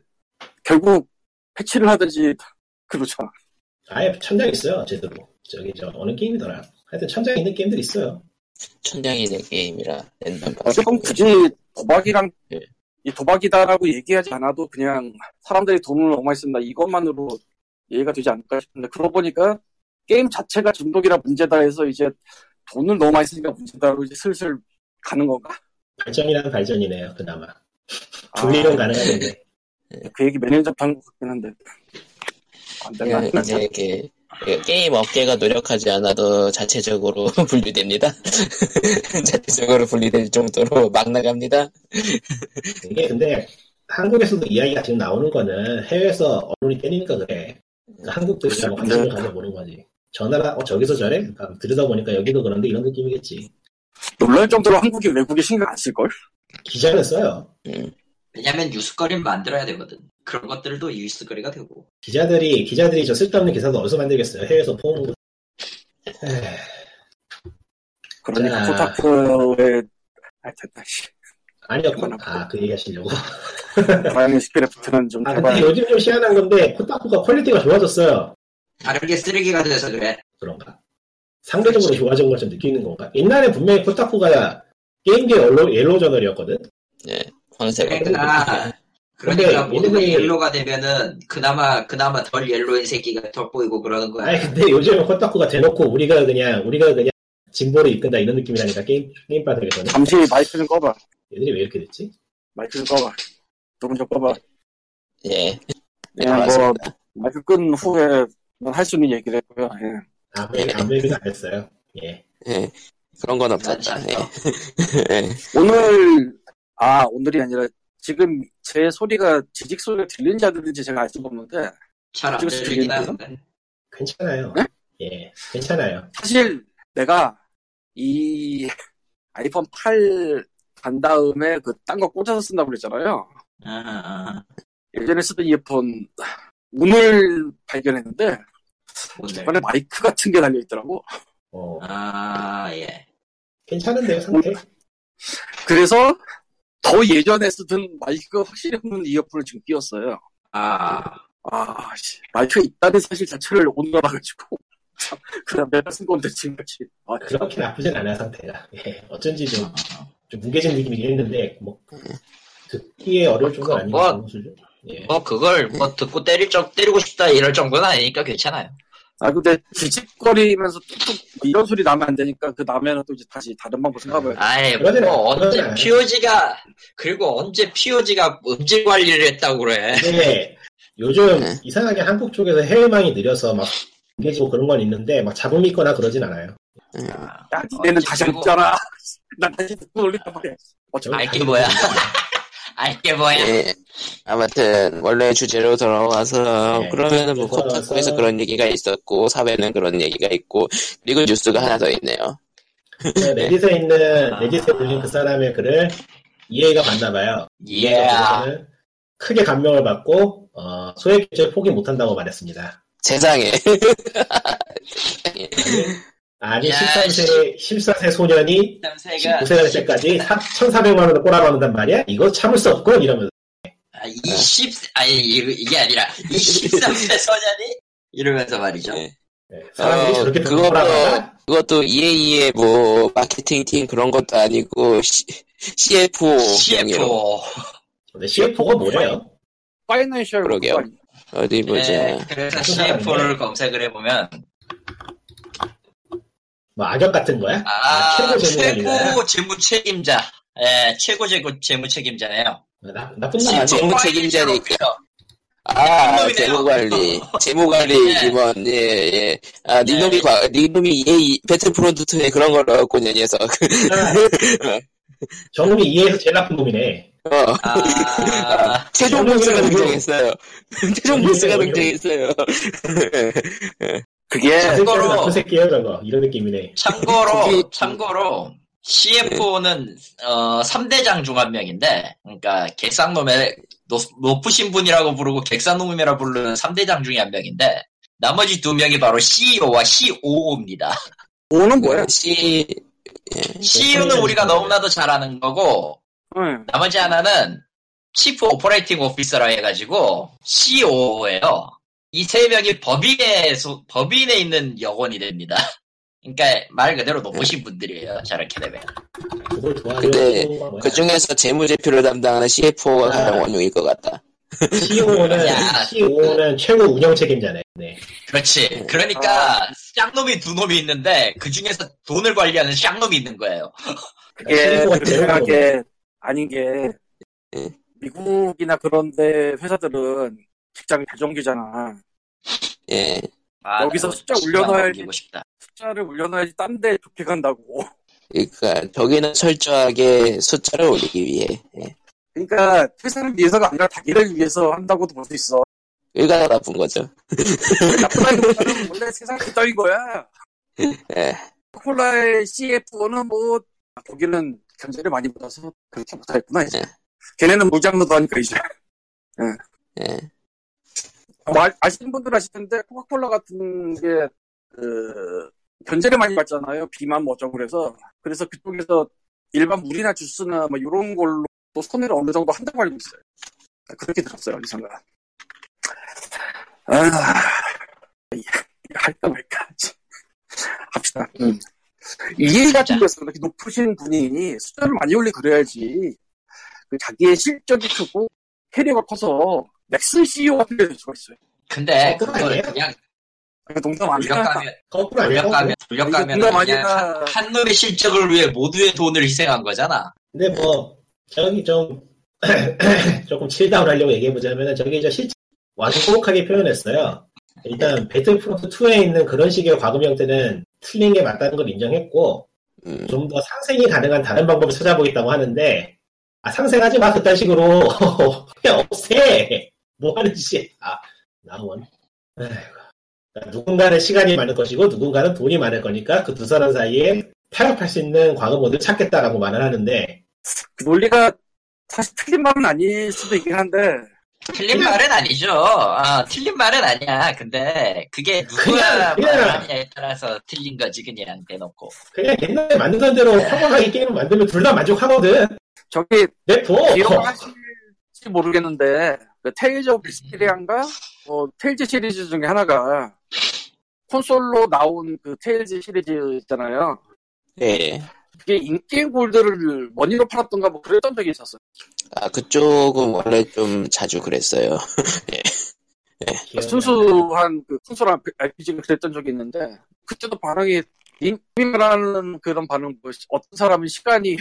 결국 패치를 하든지 그렇잖아. 아예 천장 있어요, 제대로. 저기, 저, 어느 게임이더라. 하여튼 천장 있는 게임들 있어요. 천장이 된 게임이라 랜덤. 어쨌건 굳이 도박이랑 예. 이 도박이다라고 얘기하지 않아도 그냥 사람들이 돈을 너무 많이 쓴다 이것만으로 이해가 되지 않을까 싶은데 그러고 보니까 게임 자체가 중독이라 문제다 해서 이제 돈을 너무 많이 쓰니까 문제다로 이제 슬슬 가는 건가? 발전이라는 발전이네요, 그나마. 아, 분리는 가능한데. 그 얘기 몇년 전에 한것 같긴 한데. 안 되나? 예, 이제 이렇게 그 게임 업계가 노력하지 않아도 자체적으로 분리됩니다. 자체적으로 분리될 정도로 막 나갑니다. 이게 근데 한국에서도 이야기가 지금 나오는 거는 해외에서 언론이 때리니까 그래. 그러니까 한국도 이제 뭐 관심을 가져보는 거지. 저 나라, 어, 저기서 저래? 아, 들여다 보니까 여기도 그런데 이런 느낌이겠지. 놀랄 정도로 한국이 외국에 신경 안 쓸걸? 기자는 써요. 왜냐면 뉴스거리를 만들어야 되거든. 그런 것들도 뉴스거리가 되고. 기자들이, 기자들이 저 쓸데없는 기사도 어디서 만들겠어요? 해외에서. 에휴, 그러니까 자. 코타쿠의 아 됐다 씨. 아니었군. 아, 그 얘기 하시려고. 브라이언 애시크래프트는 좀 아, 근데 요즘 좀 희한한 건데, 코타쿠가 퀄리티가 좋아졌어요. 다른 게 쓰레기가 돼서 그래. 그런가? 상대적으로 좋아진 걸 좀 느끼는 건가? 옛날에 분명히 코타쿠가 게임계 옐로, 옐로 저널이었거든? 예, 황새가 그러니까, 근데 그러니까 모두가 얘네들이- 옐로가 되면은 그나마 그나마 덜 옐로인 새끼가 더 보이고 그러는 거야. 아니, 근데 요즘은 코타쿠가 대놓고 우리가 그냥, 우리가 그냥 진보를 이끈다 이런 느낌이라니까, 게임, 게임 바닥에서는. 잠시 마이크 좀 꺼봐. 얘들이 왜 이렇게 됐지? 마이크 좀 꺼봐. 녹음 좀 꺼봐. 예, 네, 그냥 뭐. 마이크 끈 후에 할 수 있는 얘기를 했고요. 예. 아무 얘기, 아무 얘기도 안 했어요. 예. 예, 그런 건 없었다. 예. 예. 오늘 아 오늘이 아니라 지금 제 소리가 지직 소리가 들리는지 안 들리는지 제가 알 수가 없는데 잘안 찍을 수 들리긴 있겠네요? 하는데. 괜찮아요. 네? 예. 괜찮아요. 사실 내가 이 아이폰 8 간 다음에 그 딴 거 꽂아서 쓴다고 그랬잖아요. 아, 아, 예전에 쓰던 이어폰 오늘 발견했는데 오늘. 이번에 마이크 같은 게 달려 있더라고. 어. 아, 예. 괜찮은데요, 상태? 그래서 더 예전에 쓰던 마이크가 확실히 없는 이어폰을 지금 끼웠어요. 아, 아, 씨, 마이크가 있다는 사실 자체를 오늘알아가지고 참, 그냥 내가 쓴 건데 지금까지. 아, 그렇게 나쁘진 않아요, 상태가. 예. 어쩐지 좀, 좀 무게진 느낌이긴 했는데, 뭐, 듣기에 어려울 정도는 아니고, 뭐? 예. 뭐 그걸 뭐 듣고 때릴 정 때리고 싶다 이럴 정도는 아니니까 괜찮아요. 아, 근데 지직거리면서 툭툭 이런 소리 나면 안 되니까 그 나면은 또 이제 다시 다른 방법 생각해봐야 그러진 뭐 않- 언제. POG가 그리고 언제 POG가 음질 관리를 했다고 그래. 근데 요즘 네. 이상하게 한국 쪽에서 해외망이 느려서 막 engge지고 그런 건 있는데 막 잡음이 있거나 그러진 않아요. 야, 니네는 다시 그리고 없잖아. 난 다시 올린단 말이야. 어차피 알게 뭐야. 알게 뭐야. 예. 아무튼 원래 주제로 돌아와서 네, 그러면은 뭐 코타쿠에서 그런 얘기가 있었고 사회는 그런 얘기가 있고 그리고 뉴스가 하나 더 있네요. 네, 레딧에 있는 레딧에 올린 그 사람의 글을 EA가 봤나 봐요. 예. 그래서는 크게 감명을 받고 어, 소액 결제를 포기 못한다고 말했습니다. 세상에. 아니 야, 13세 14세 소년이 남새가 19세 될 때까지 1,400만 원을 꼬라박는단 말이야? 이거 참을 수 없고 이러면서 아, 20 아니 이게 아니라 23세 소년이 이러면서 말이죠. 예. 네, 사람들이 어, 저렇게 그거- 꼬라박아? 그것도 EA의 뭐 마케팅 팀 그런 것도 아니고 C, CFO CFO. 근데 CFO가 뭐래요? 파이낸셜 그러게요. 어디 보자. 네, 그래서 CFO를 검색을 해보면 뭐 악역 같은 거야? 아, 최고 재무관리자야? 최고 재무 책임자. 예, 최고 재무 재무 책임자네요. 나, 나쁜 아, 놈 아니야? 재무 책임자니까. 아, 닉놈이네요. 재무관리. 재무관리 네. 임원, 예, 예. 아, 닉놈이, 네. 과- 닉놈이 EA, 배틀프론트 2에 그런 걸 넣었고, 이 녀석. 저놈이 이해해서 제일 나쁜 놈이네. 어. 아, 최종 보스가 등장했어요. 최종 보스가 등장했어요. 그게 참고로- 나쁜 새끼예요, 저거. 이런 느낌이네. 참고로 참고로 CFO는 어 3대장 중 한 명인데 그러니까 객상놈의 높- 높으신 분이라고 부르고 개쌍놈이라 부르는 3대장 중에 한 명인데 나머지 두 명이 바로 CEO와 COO입니다. COO는 뭐야? C, CEO는 우리가 너무나도 잘 아는 거고 응. 나머지 하나는 Chief Operating Officer라 해가지고 COO예요. 이 세 명이 법인에 소- 법인에 있는 역원이 됩니다. 그러니까 말 그대로 높으신 분들이에요. 저렇게 되면. 근데 그 중에서 재무제표를 담당하는 CFO가 가장 원흉일 것 같다. CEO는, 야. CEO는 최고 운영 책임자네. 네. 그렇지. 그러니까 쌍놈이 두 놈이 있는데 그 중에서 돈을 관리하는 쌍놈이 있는 거예요. 그게 실버가 그렇게 제일 생각한 게 아닌 게 예. 미국이나 그런데 회사들은 직장 배정기잖아. 예. 아, 여기서 숫자 올려놔야지. 숫자를 올려놔야지 딴 데 좋게 간다고. 그러니까 저기는 철저하게 숫자를 올리기 위해. 예. 그러니까 회사를 위해서가 아니라 자기를 위해서 한다고도 볼 수 있어. 그러니까 나쁜 거죠. 나쁘다기보다는 원래 세상이 그따윈 거야. 예. 코카콜라의 CFO는 뭐 거기는 견제를 많이 받아서 그렇게 못하겠구나 이제. 네. 걔네는 물장로도 하니까 이제. 예. 뭐 아, 아시는 분들 아실 텐데 코카콜라 같은 게 그, 견제를 많이 받잖아요. 비만 뭐 어쩌고 그래서. 그래서 그쪽에서 일반 물이나 주스나 뭐 이런 걸로 또 손해를 어느 정도 한다고 알고 있어요. 그렇게 들었어요, 어디선가. 아, 할까 말까. 합시다. 음. 이해 같은 거에서 그렇게 높으신 분이 숫자를 많이 올리 그래야지. 그 자기의 실적이 크고 커리어가 커서 넥슨 CEO 같은 게될 수가 있어요. 근데 어, 그거 그걸? 그냥 그 농담 아니야. 돌려가면 거꾸로? 돌려가면 돌려가면 농담 그냥 아니야. 한, 한 놈의 실적을 위해 모두의 돈을 희생한 거잖아. 근데 뭐 저기 좀 조금 chill down 하려고 얘기해 보자면 저기 저 실제 완곡하게 표현했어요. 일단 배틀프론트 2에 있는 그런 식의 과금 형태는 틀린 게 맞다는 걸 인정했고 음. 좀더 상생이 가능한 다른 방법을 찾아보겠다고 하는데 아 상생하지 마 그딴 식으로 그냥 없애 뭐 하는 짓이야 아, 나원. 그러니까 누군가는 시간이 많을 것이고 누군가는 돈이 많을 거니까 그 두 사람 사이에 타협할 수 있는 과금원을 찾겠다라고 말을 하는데 그 논리가 사실 틀린 말은 아닐 수도 있긴 한데 틀린 말은 아니죠. 아, 틀린 말은 아니야. 근데 그게 누가 말하느냐에 따라서 틀린 거지 그냥 대놓고. 그냥 옛날에 만들던 대로 평범하게 게임을 만들면 둘 다 만족하거든 저기 냅둬 기억하실지 모르겠는데 그 Tales of Vesperia인가 뭐 Tales 시리즈 중에 하나가 콘솔로 나온 그 Tales 시리즈 있잖아요. 예. 그게 in-game 골드를 머니로 팔았던가 뭐 그랬던 적이 있었어요. 아, 그쪽은 원래 좀 자주 그랬어요. 순수한 그 순수한 RPG가 그랬던 적이 있는데 그때도 반응이 님이라는 그런 반응 뭐 어떤 사람은 시간이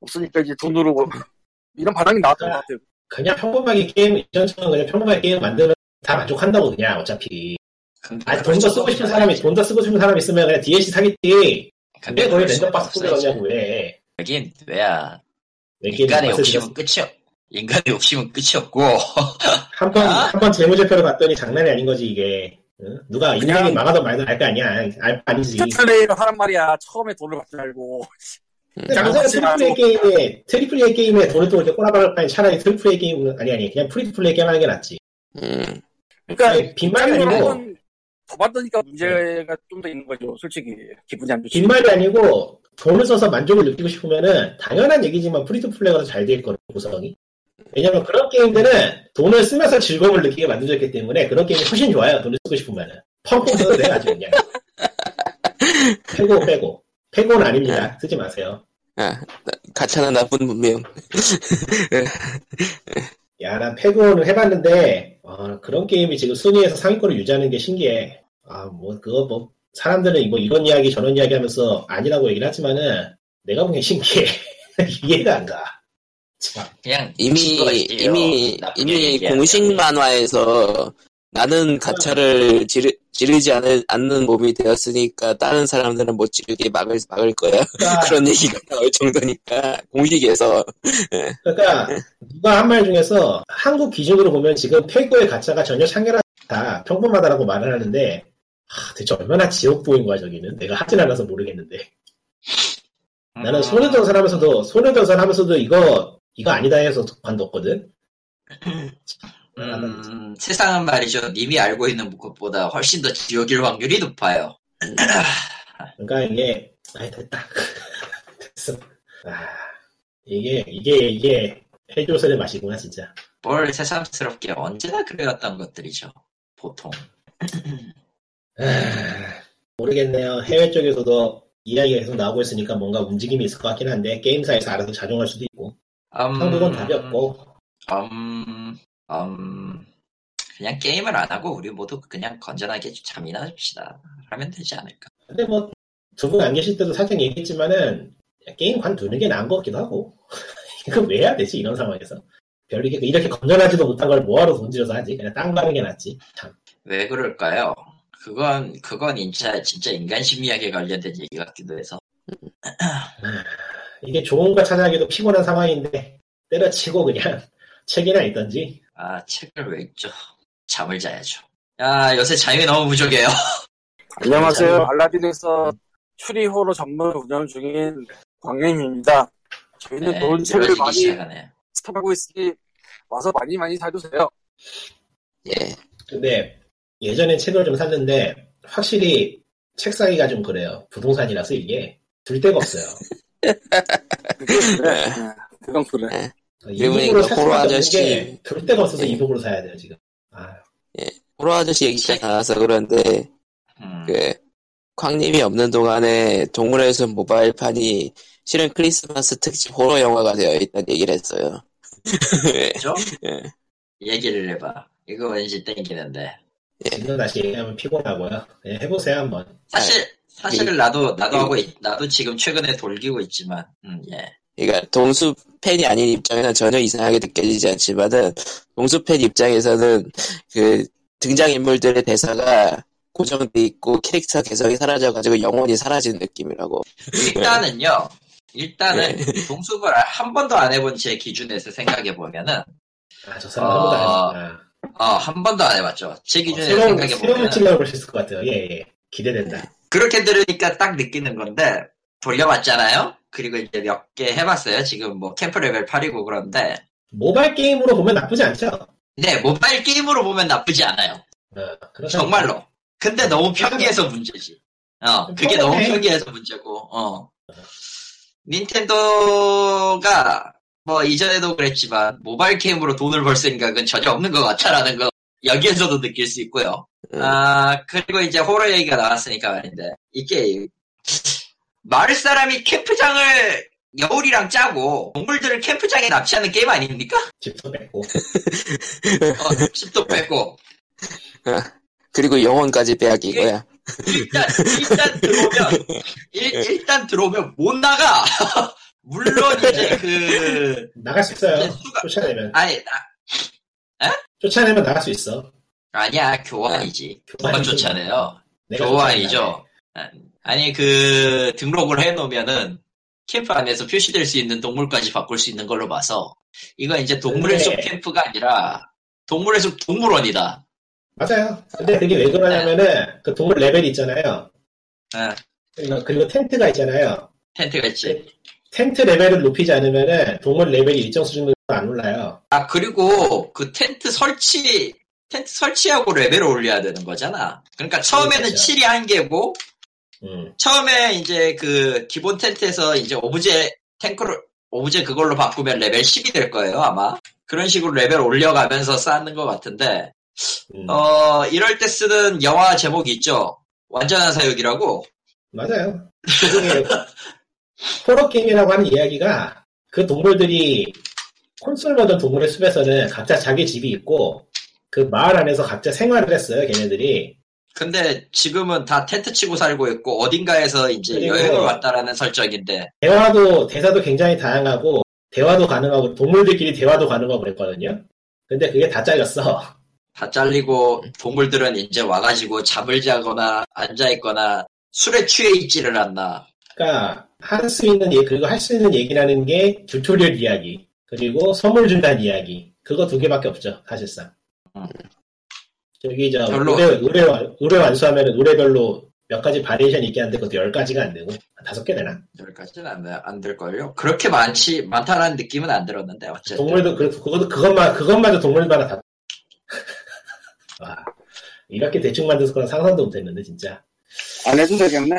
없으니까 이제 돈으로 이런 반응이 나왔던 것 같아요. 그냥 평범하게 게임 이전처럼 그냥 평범하게 게임 만들면 다 만족한다고 그냥 어차피 아니 돈 더 쓰고 싶은 사람이 돈 더 쓰고 싶은 사람이 있으면 그냥 DLC 사겠지 근데 왜 거기 랜덤 박스 꾸려 없어야지. 그냐고 왜 여긴 왜야? 인간의 욕심은 끝이 없. 인간의 욕심은 끝이 없고 한번 아? 한번 재무제표를 봤더니 장난이 아닌 거지 이게 응? 누가 인생이 그냥- 망하든 말든 알 거 아니야 알 거 아니지 플레이를 하란 말이야. 처음에 돈을 받지 말고. 근데 당장 triple A 게임에 triple A 게임에 돈을 또 이렇게 꼬라박을 바에 차라리 triple A 게임 아니 아니 그냥 free to play 게임 하는 게 낫지. 음. 그러니까 빈말이 아니고. 한번 더 받으니까 문제가 좀 더 있는 거죠. 솔직히. 기분이 안 좋지. 빈말이 아니고 돈을 써서 만족을 느끼고 싶으면은 당연한 얘기지만 free to play가 더 잘 될 거예요 구성이. 왜냐면 그런 게임들은 돈을 쓰면서 즐거움을 느끼게 만들어졌기 때문에 그런 게임이 훨씬 좋아요 돈을 쓰고 싶으면은. 펑펑 써도 돼 아주 그냥. 빼고 빼고 패고는 아닙니다 쓰지 마세요 아, 가차는 나쁜 문명. 야, 난 패고는 해봤는데, 어, 그런 게임이 지금 순위에서 상위권을 유지하는 게 신기해. 아, 뭐, 그거 뭐, 사람들은 뭐 이런 이야기 저런 이야기 하면서 아니라고 얘기를 하지만은, 내가 보기엔 신기해. 이해가 안 가. 참. 그냥 이미. 이미, 이미. 공식 만화에서 나는 가차를 지르, 지르지 않을, 않는 몸이 되었으니까 다른 사람들은 못 지르게 막을, 막을 거야. 그러니까, 그런 얘기가 나올 정도니까, 공식에서. 그러니까 누가 한 말 중에서 한국 기준으로 보면 지금 패고의 가차가 전혀 창렬하다, 평범하다라고 말을 하는데, 하, 대체 얼마나 지옥보인 거야, 저기는. 내가 하진 않아서 모르겠는데. 나는 소녀전선 하면서도, 소녀전선 하면서도 이거, 이거 아니다 해서 관뒀거든? 음, 세상은 말이죠. 님이 알고 있는 것보다 훨씬 더 지옥일 확률이 높아요. 그러니까 이게 아이 됐다 됐어 아 이게 이게 이게 해조선의 맛이구나 진짜 뭘 새삼스럽게 언제나 그래왔던 것들이죠. 보통. 아, 모르겠네요 해외 쪽에서도 이야기가 계속 나오고 있으니까 뭔가 움직임이 있을 것 같긴 한데 게임사에서 알아서 작용할 수도 있고 음, 한국은 답이 없고 음, 음, 그냥 게임을 안 하고 우리 모두 그냥 건전하게 잠이나 줍시다. 하면 되지 않을까. 근데 뭐 두 분 안 계실 때도 살짝 얘기했지만은 게임 관두는 게 나은 것 같기도 하고. 이거 왜 해야 되지, 이런 상황에서. 별 이게 이렇게 건전하지도 못한 걸 뭐하러 돈 들여서 하지? 그냥 딴거 하는 게 낫지. 참. 왜 그럴까요? 그건 그건 진짜 진짜 인간 심리학에 관련된 얘기 같기도 해서 이게 좋은 거 찾아가기도 피곤한 상황인데, 때려치고 그냥 책이나 읽던지. 아 책을 왜 읽죠? 잠을 자야죠. 야 요새 잠이 너무 부족해요. 안녕하세요. 알라딘에서 추리호로 전문 운영 중인 광님입니다. 저희는 네, 좋은 책을 많이 시작하네. 스탑하고 있으니 와서 많이 많이 사주세요. 예. 근데 예전엔 책을 좀 샀는데, 확실히 책 사기가 좀 그래요. 부동산이라서 이게 둘 데가 없어요. 그게 그래. 네, 그건 그래. 그리고 이북으로 이거 살 호러 수밖에 아저씨- 게둘 데가 없어서 예. 이북으로 사야 돼요, 지금. 아, 호러 아저씨 얘기가 나와서 그런데 음. 그 광님이 없는 동안에 동물의 숲 모바일판이 실은 크리스마스 특집 호러 영화가 되어 있다는 얘기를 했어요. 그죠? 예. 얘기를 해봐. 이거 왠지 땡기는데. 지금 다시 얘기하면 피곤하고요. 그냥 해보세요, 한번. 사실 사실 나도 나도 하고 있, 나도 지금 최근에 돌리고 있지만, 음, 예. 그러니까 동수 팬이 아닌 입장에는 전혀 이상하게 느껴지지 않지만은 동수 팬 입장에서는 그 등장 인물들의 대사가 고정돼 있고 캐릭터 개성이 사라져가지고 영원히 사라진 느낌이라고. 일단은요. 일단은 예. 동숲을 한 번도 안 해본 제 기준에서 생각해 보면은 아, 저 사람 한 번도 안 어. 어한 번도 안 해봤죠. 제 어, 기준에서 새로운, 생각해 새로운 보면 찔러보실 것 같아요. 예, 예. 기대된다. 그렇게 들으니까 딱 느끼는 건데 돌려봤잖아요. 그리고 이제 몇 개 해봤어요. 지금 뭐 캠프 레벨 8이고 그런데 모바일 게임으로 보면 나쁘지 않죠? 네 모바일 게임으로 보면 나쁘지 않아요. 어, 그렇다니까. 정말로. 근데 너무 편기해서 문제지. 어, 그게 너무 편기해서 문제고, 어. 닌텐도가, 뭐, 이전에도 그랬지만, 모바일 게임으로 돈을 벌 생각은 전혀 없는 것 같다라는 거, 여기에서도 느낄 수 있고요. 음. 아, 그리고 이제 호러 얘기가 나왔으니까 말인데, 이 게, 마을 사람이 캠프장을 여울이랑 짜고, 동물들을 캠프장에 납치하는 게임 아닙니까? 집도 뺐고. 어, 집도 뺐고, 그리고 영혼까지 빼앗긴 거야. 일단 일단 들어오면 일, 일단 들어오면 못 나가. 물론 이제 그 나갈 수 있어요. 수가- 쫓아내면. 아니 나- 쫓아내면 나갈 수 있어. 아니야 교환이지. 교환이지. 쫓아내요? 교환이죠. 아니 그 등록을 해놓으면은 캠프 안에서 표시될 수 있는 동물까지 바꿀 수 있는 걸로 봐서 이건 이제 동물의 근데- 숲 캠프가 아니라 동물의 숲 동물원이다. 맞아요. 근데 그게 왜 그러냐면은, 그 동물 레벨이 있잖아요. 예, 그리고, 그리고 텐트가 있잖아요. 텐트가 있지. 텐트 레벨을 높이지 않으면은, 동물 레벨이 일정 수준으로 안 올라요. 아, 그리고 그 텐트 설치, 텐트 설치하고 레벨을 올려야 되는 거잖아. 그러니까 처음에는 그렇죠. 7이 한계고, 음. 처음에 이제 그 기본 텐트에서 이제 오브제 탱크를, 오브제 그걸로 바꾸면 레벨 10이 될 거예요, 아마. 그런 식으로 레벨 올려가면서 쌓는 것 같은데, 음. 어, 이럴 때 쓰는 영화 제목이 있죠. 완전한 사육이라고. 맞아요. 호러 게임이라고 하는 이야기가 그 동물들이 콘솔 버전 동물의 숲에서는 각자 자기 집이 있고 그 마을 안에서 각자 생활을 했어요, 걔네들이. 근데 지금은 다 텐트 치고 살고 있고, 어딘가에서 이제 여행을 왔다라는 설정인데, 대화도, 대사도 굉장히 다양하고, 대화도 가능하고, 동물들끼리 대화도 가능하고 그랬거든요. 근데 그게 다 잘렸어. 다 잘리고 동물들은 이제 와가지고 잠을 자거나 앉아 있거나 술에 취해 있지를 않나. 그러니까, 할 수 있는, 얘기, 그리고 할 수 있는 얘기라는 게 튜토리얼 이야기. 그리고 선물 준다는 이야기. 그거 두 개밖에 없죠, 사실상. 음. 저기, 저, 별로- 의뢰, 의뢰, 완- 의뢰 완수하면은 의뢰별로 몇 가지 variation이 있긴 한데, 그것도 열 가지가 안 되고, 한 다섯 개 되나? 여기까지는 안, 안 될걸요? 그렇게 많지, 많다는 느낌은 안 들었는데, 어쨌든. 동물도, 그, 그것도, 그것만, 그것마저 동물마다 다. 와, 이렇게 대충 만들 거는 상상도 못 했는데, 진짜. 안 해도 되겠네.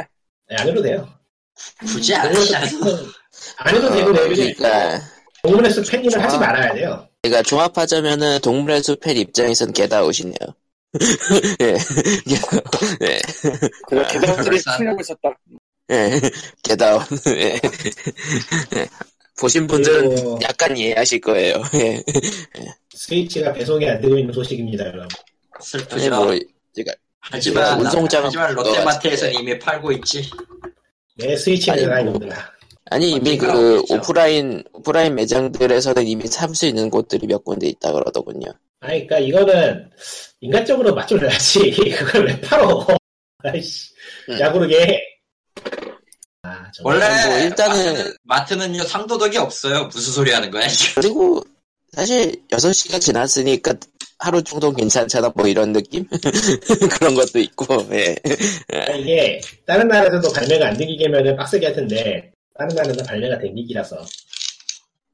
네, 안 해도 돼요. 굳이 안숲 팬은 안 해도 되고, 어, 그러니까 동물의 숲 팬님을 하지 아. 말아야 돼요. 그러니까 종합하자면은 동물의 숲의 입장에선 겟아웃이네요. 예, 예, 그래, 아, 개들들이 그럴싸- 풀려고 있었다. 예, get out. 예. 예. 보신 분들은 그리고 약간 이해하실 거예요. 예. 스위치가 배송이 안 되고 있는 소식입니다, 여러분. 아니 슬프죠. 뭐 제가 하지만, 운송장 하지만 롯데마트에서는 이미 팔고 있지. 내 스위치는 아니, 나 뭐. 아니 이미 그. 오프라인 오프라인 매장들에서는 이미 살 수 있는 곳들이 몇 군데 있다 그러더군요. 아니, 그니까 이거는 인간적으로 맞춰줘야지. 그걸 왜 팔어? 아이씨. 음. 야구르게. 아. 원래 뭐 일단은- 마트는, 마트는 요 상도덕이 없어요. 무슨 소리 하는 거야? 그리고 사실 6시가 지났으니까 하루 정도 괜찮잖아 뭐 이런 느낌? 그런 것도 있고 예. 그러니까 이게 다른 나라에서도 발매가 안 되기면 빡세게 할 텐데 다른 나라는 발매가 되기라서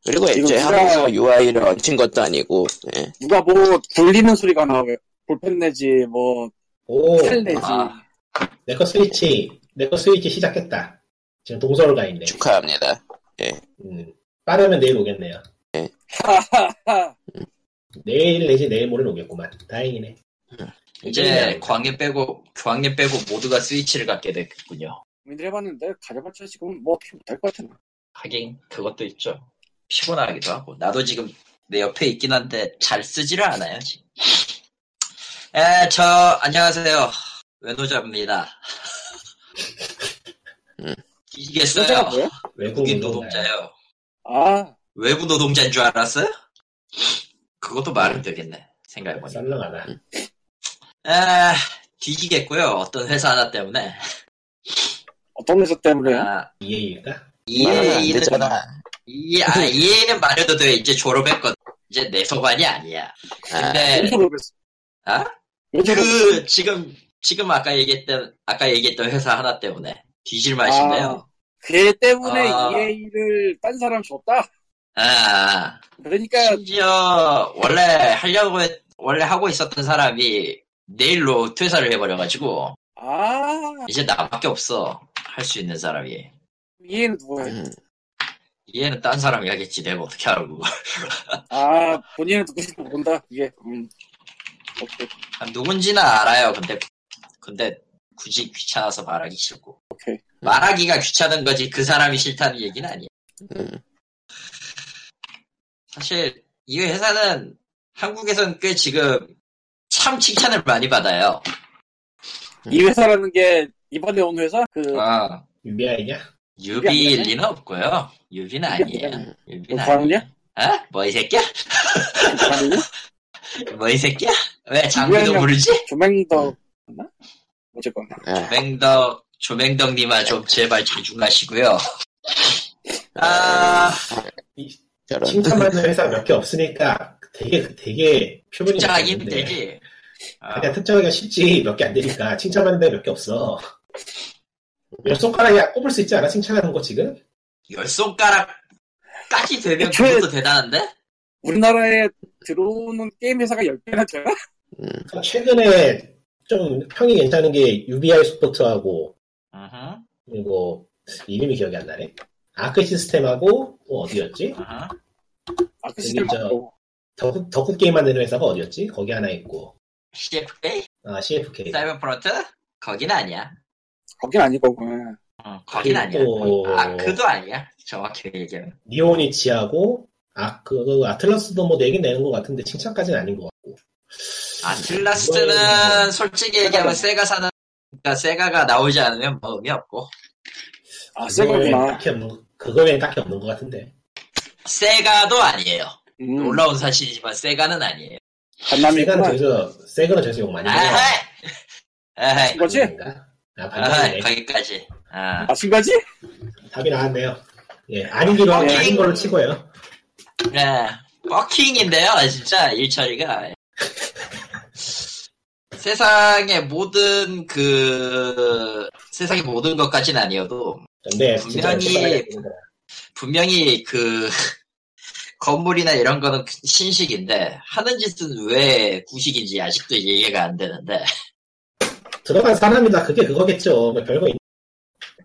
그리고 애초에 이거 한국에서 UI를 얹힌 것도 아니고 예. 누가 뭐 돌리는 소리가 나와요. 볼펜 내지 뭐 오, 펜 내지. 아. 내거 스위치 내거 스위치 시작했다. 지금 동서울 가 있네. 축하합니다. 음, 빠르면 내일 오겠네요. 하하하. 내일 내지 내일 모레 오겠구만. 다행이네. 이제 광해 빼고 광해 빼고 모두가 스위치를 갖게 됐군요. 고민을 해봤는데 가져봤자 지금 뭐 필요 못할 것 같아. 하긴 그것도 있죠. 피곤하기도 하고 나도 지금 내 옆에 있긴 한데 잘 쓰지를 않아요 지금. 에, 저 안녕하세요. 외노자입니다. 음. 이겠어요. 여자가 뭐야? 외국 국인 운동가야. 노동자요. 아 외부 노동자인 줄 알았어요? 그것도 말은 되겠네. 생각해보니까. 썰렁하다. 에, 뒤지겠고요. 어떤 회사 하나 때문에. 어떤 회사 때문에? 아, 이해는, 되잖아. 이해, 아, 이해는 말해도 돼. 이제 졸업했거든. 이제 내 소관이 아니야. 아, 근데? 아? 왜 저러겠어? 그, 지금, 지금 아까 얘기했던, 아까 얘기했던 회사 하나 때문에. 뒤질 맛인데요. 걔 때문에 아. EA를 딴 사람 줬다. 아, 아. 그러니까 심지어, 원래 하려고 했, 원래 하고 있었던 사람이 내일로 퇴사를 해버려가지고, 아 이제 나밖에 없어. 할 수 있는 사람이. EA는 누구야? 음, 얘는 딴 사람이 하겠지. 내가 어떻게 알고. 아 본인은 누구인지 모른다. 그게 음. 오케이 아, 누군지는 알아요. 근데, 근데 굳이 귀찮아서 말하기 싫고. 오케이. 말하기가 귀찮은 거지 그 사람이 싫다는 얘기는 아니야. 음. 사실 이 회사는 한국에선 꽤 지금 참 칭찬을 많이 받아요. 이 회사라는 게 이번에 온 회사 그 아, 유비아이냐? 유비일 리는 없고요. 유비는 아니에요. 뭐 유비는 광이냐? 아니에요. 어? 뭐이 새끼야? 아니냐? 뭐이 새끼야? 왜 장비도? 부르지? 조맹덕 맞나? 어쨌건 아, 조맹덕, 조맹덕님아 좀 제발 집중하시고요. 아. 칭찬받는 회사 몇 개 없으니까 되게 되게 표본이 힘들지. 아, 그냥 특정하기가 쉽지 몇 개 안 되니까 칭찬받는 데 몇 개 없어. 몇 손가락이야 꼽을 수 있지 않아? 칭찬하는 거 지금? 열 손가락 까지 되면 애초에- 그것도 대단한데? 우리나라에 들어오는 게임 회사가 10개나 되나? 그러니까 최근에 좀 평이 괜찮은 게 UBI 스포츠하고 으흠, 그리고 이름이 기억이 안 나네. 아크 시스템하고 또 어디였지? 으흠. 아크 시스템 저- 맞고 덕후, 덕후 게임 만드는 회사가 어디였지? 거기 하나 있고 CFK? 아 CFK 사이버 프론트? 거긴 아니야. 거긴 아니고 그 어, 거긴 아니야. 또- 아, 그도 아니야. 정확히 얘기하면. 니혼이치하고 아크 그 아틀라스도 뭐 내긴 내는 것 같은데 칭찬까지는 아닌 것 같고 아틀라스는 이거는- 솔직히 얘기하면 세가 사는, 그러니까 세가가 나오지 않으면 뭐 의미 없고. 아 세가구나 딱히 없는 그거 외엔 딱히 없는 것 같은데 세가도 아니에요. 음, 놀라운 사실이지만 세가는 아니에요. 세가는 저기서 세가는 저기서 욕 많이 먹어 아하이! 아하이! 거지? 아 아하이, 반반이네 거기까지. 아. 맞춘 거지? 답이 나왔네요 예 아니기로 하고 오케이. 아닌 걸로 치고요 네, 버킹인데요, 진짜 일처리가. 세상의 모든 그 세상의 모든 것까지는 아니어도 근데 분명히-. 분명히 그 건물이나 이런 거는 신식인데 하는 짓은 왜 구식인지 아직도 이해가 안 되는데 들어간 사람이다. 그게 그거겠죠. 뭐 별거 있...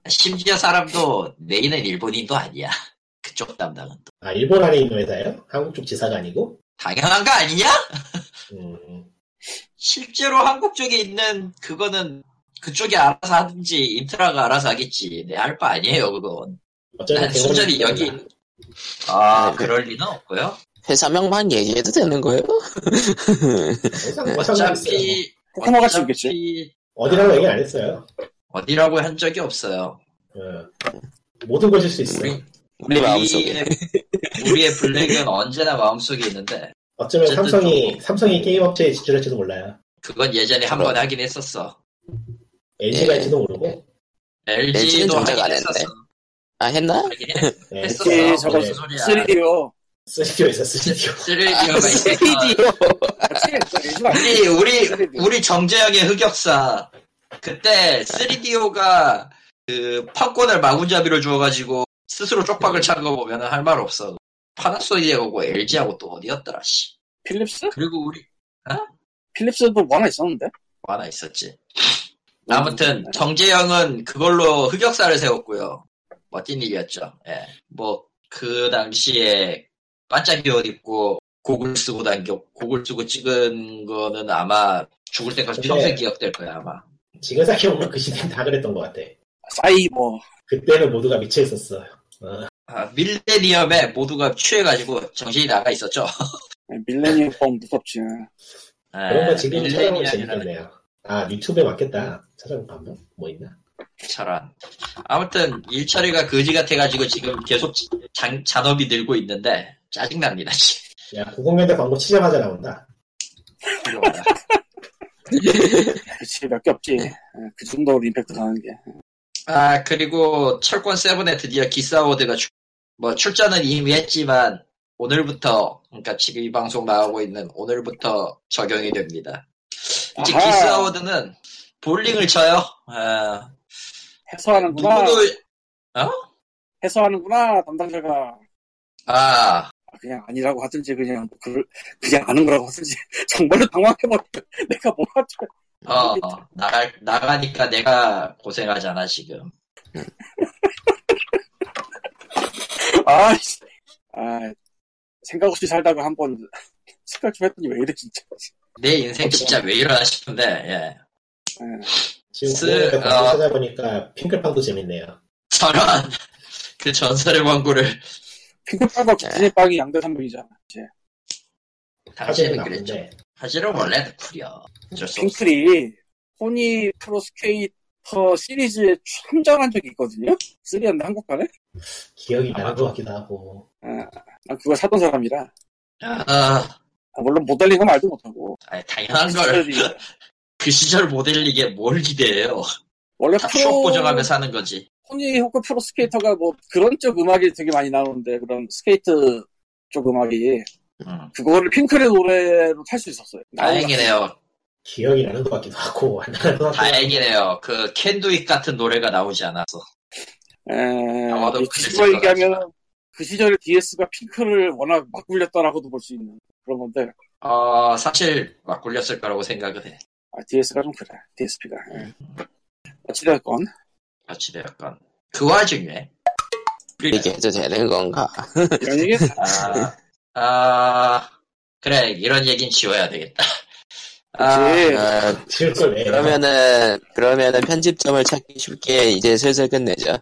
심지어 사람도 메인은 일본인도 아니야. 그쪽 담당은 또. 아 일본 안에 있는 회사예요? 한국 쪽 지사가 아니고? 당연한 거 아니냐? 음, 실제로 한국 쪽에 있는 그거는 그쪽이 알아서 하든지 인트라가 알아서 하겠지. 내 할 바 아니에요 그건. 어쩌면 난 순전히 여기 아 그럴 리는 없고요. 회사명만 얘기해도 되는 거예요? 항상 뭐 상관있어요 어차피 코코마가 치겠지 어디라고 얘기 안 했어요 어디라고 한 적이 없어요 어. 모든 걸줄수 있어. 우리, 우리 마음속에. 우리의, 블랙은 언제나 마음속에 있는데 어쩌면 삼성이 삼성이 게임 업체에 진출할지도 몰라요. 그건 예전에 한 번 하긴 했었어. LG가 예. 할지도 모르고. LG 는 LG도 하긴 안 했었어. 아 했나? 네. 했었어. 예, 저거 무슨 소리야. 3D요. 스튜디오에서 스튜디오. 3D가 있어. 3D요. 아, 우리 우리 3D. 우리 정재영의 흑역사 그때 3DO가 그 팝콘을 마구잡이로 주어가지고 스스로 쪽박을 찬 거 보면은 할말 없어. 파나소닉하고 LG하고 또 어디였더라 씨. 필립스? 그리고 우리 필립스도 뭐 하나 있었는데? 뭐 하나 있었지. 아무튼 정재영은 그걸로 흑역사를 세웠고요. 멋진 일이었죠. 예. 뭐 그 당시에 반짝이 옷 입고 곡을 쓰고 당겨 곡을 쓰고 찍은 거는 아마 죽을 때까지 평생 기억될 거야 아마. 지금 생각해보면 그 시대는 다 그랬던 것 같아. 사이버. 그때는 모두가 미쳐 있었어. 어, 아, 밀레니엄에 모두가 취해가지고 정신이 나가 있었죠. 밀레니엄 뻥 무섭지. 그런 거 지금 찾아보면 밀레니엄이라는 재밌겠네요. 아 유튜브에 맞겠다. 찾아볼까 한번? 뭐 있나? 저런. 아무튼 일처리가 거지 같아가지고 지금 계속 장, 잔업이 늘고 있는데 짜증납니다. 야 90년대 광고 치자마자 나온다. 그치, 몇 개 없지. 예, 그 정도로 임팩트 가는 게. 아 그리고 철권 세븐에 드디어 기사워드가 출- 뭐 출전은 이미 했지만 오늘부터 그러니까 지금 이 방송 나오고 있는 오늘부터 적용이 됩니다. 이제. 기사워드는 볼링을 쳐요. 아, 해소하는구나. 누구도 해소하는구나, 담당자가. 아 아, 그냥 아니라고 하든지, 그냥, 뭐 그, 그냥 아는 거라고 하든지. 정말로 당황해버려. 내가 뭐 하지? 어, 나가, 나가니까 내가 고생하잖아, 지금. 아, 씨. 아, 생각 없이 살다가 한 번, 생각 좀 했더니 왜 이래, 진짜. 내 인생 진짜 왜 이러나 싶은데, 예. 예. 지금 쓰- 90년대 광고 어. 찾아보니까 핑클빵도 재밌네요. 저런, 그 전설의 광고를, 핑크빵과 디즈니빵이 양대 산맥이잖아. 이제. 당시에는 그랬죠. 사실은 수 없어. 핑클이, 포니 프로스케이터 시리즈에 참전한 적이 있거든요? 3였나 한국판에? 기억이 아, 나는 것 같기도 하고 아, 난 그걸 사던 사람이라. 아, 아, 물론 모델링은 말도 못하고. 아니, 당연한 걸, 그 시절 모델링에 뭘 기대해요. 원래 추억 보정하며 사는 거지. 토니 호크 Pro Skater가 뭐 그런 쪽 음악이 되게 많이 나오는데, 그런 스케이트 쪽 음악이. 음, 그거를 핑클의 노래로 탈 수 있었어요. 다행이네요. 기억이 나는 것 같기도 하고 다행이네요. 그, Can do it 같은 노래가 나오지 않아서. 에, 아마도 뒤집어 것 얘기하면 그 시절에 DS가 핑크를 워낙 막 굴렸다라고도 볼 수 있는 그런 건데, 어, 사실, 막 굴렸을 거라고 생각을 해. 아, DS가 좀 그래, DSP가. 어찌됐건, 같이 되었건. 그 와중에, 이게 해도 되는 건가? 이런 얘기, 아, 아, 그래, 이런 얘긴 지워야 되겠다. 아, 왜? 그러면은 그러면은 편집점을 찾기 쉽게 이제 슬슬 끝내죠.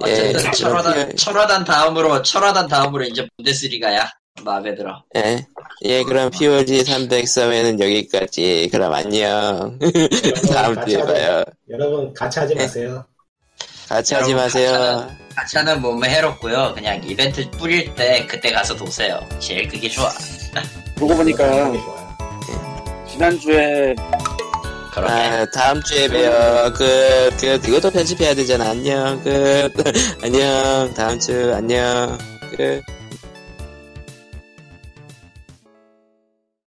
어쨌든 예, 철화단, 철화단 다음으로, 철화단 다음으로 이제 분데스리가야. 마음에 들어. 예, 예, 그럼 POG 303회는 여기까지. 그럼 안녕. 다음 주에. 봐요. 여러분 같이 하지 마세요. 같이 하지 마세요. 가차는 몸에 해롭고요. 그냥 이벤트 뿌릴 때 그때 가서 도세요. 제일 그게 좋아. 그러고 보니까. 지난주에. 아, 다음 주에 봬요. 그, 그, 이것도 편집해야 되잖아. 안녕. 그, 안녕. 다음 주, 안녕. 그.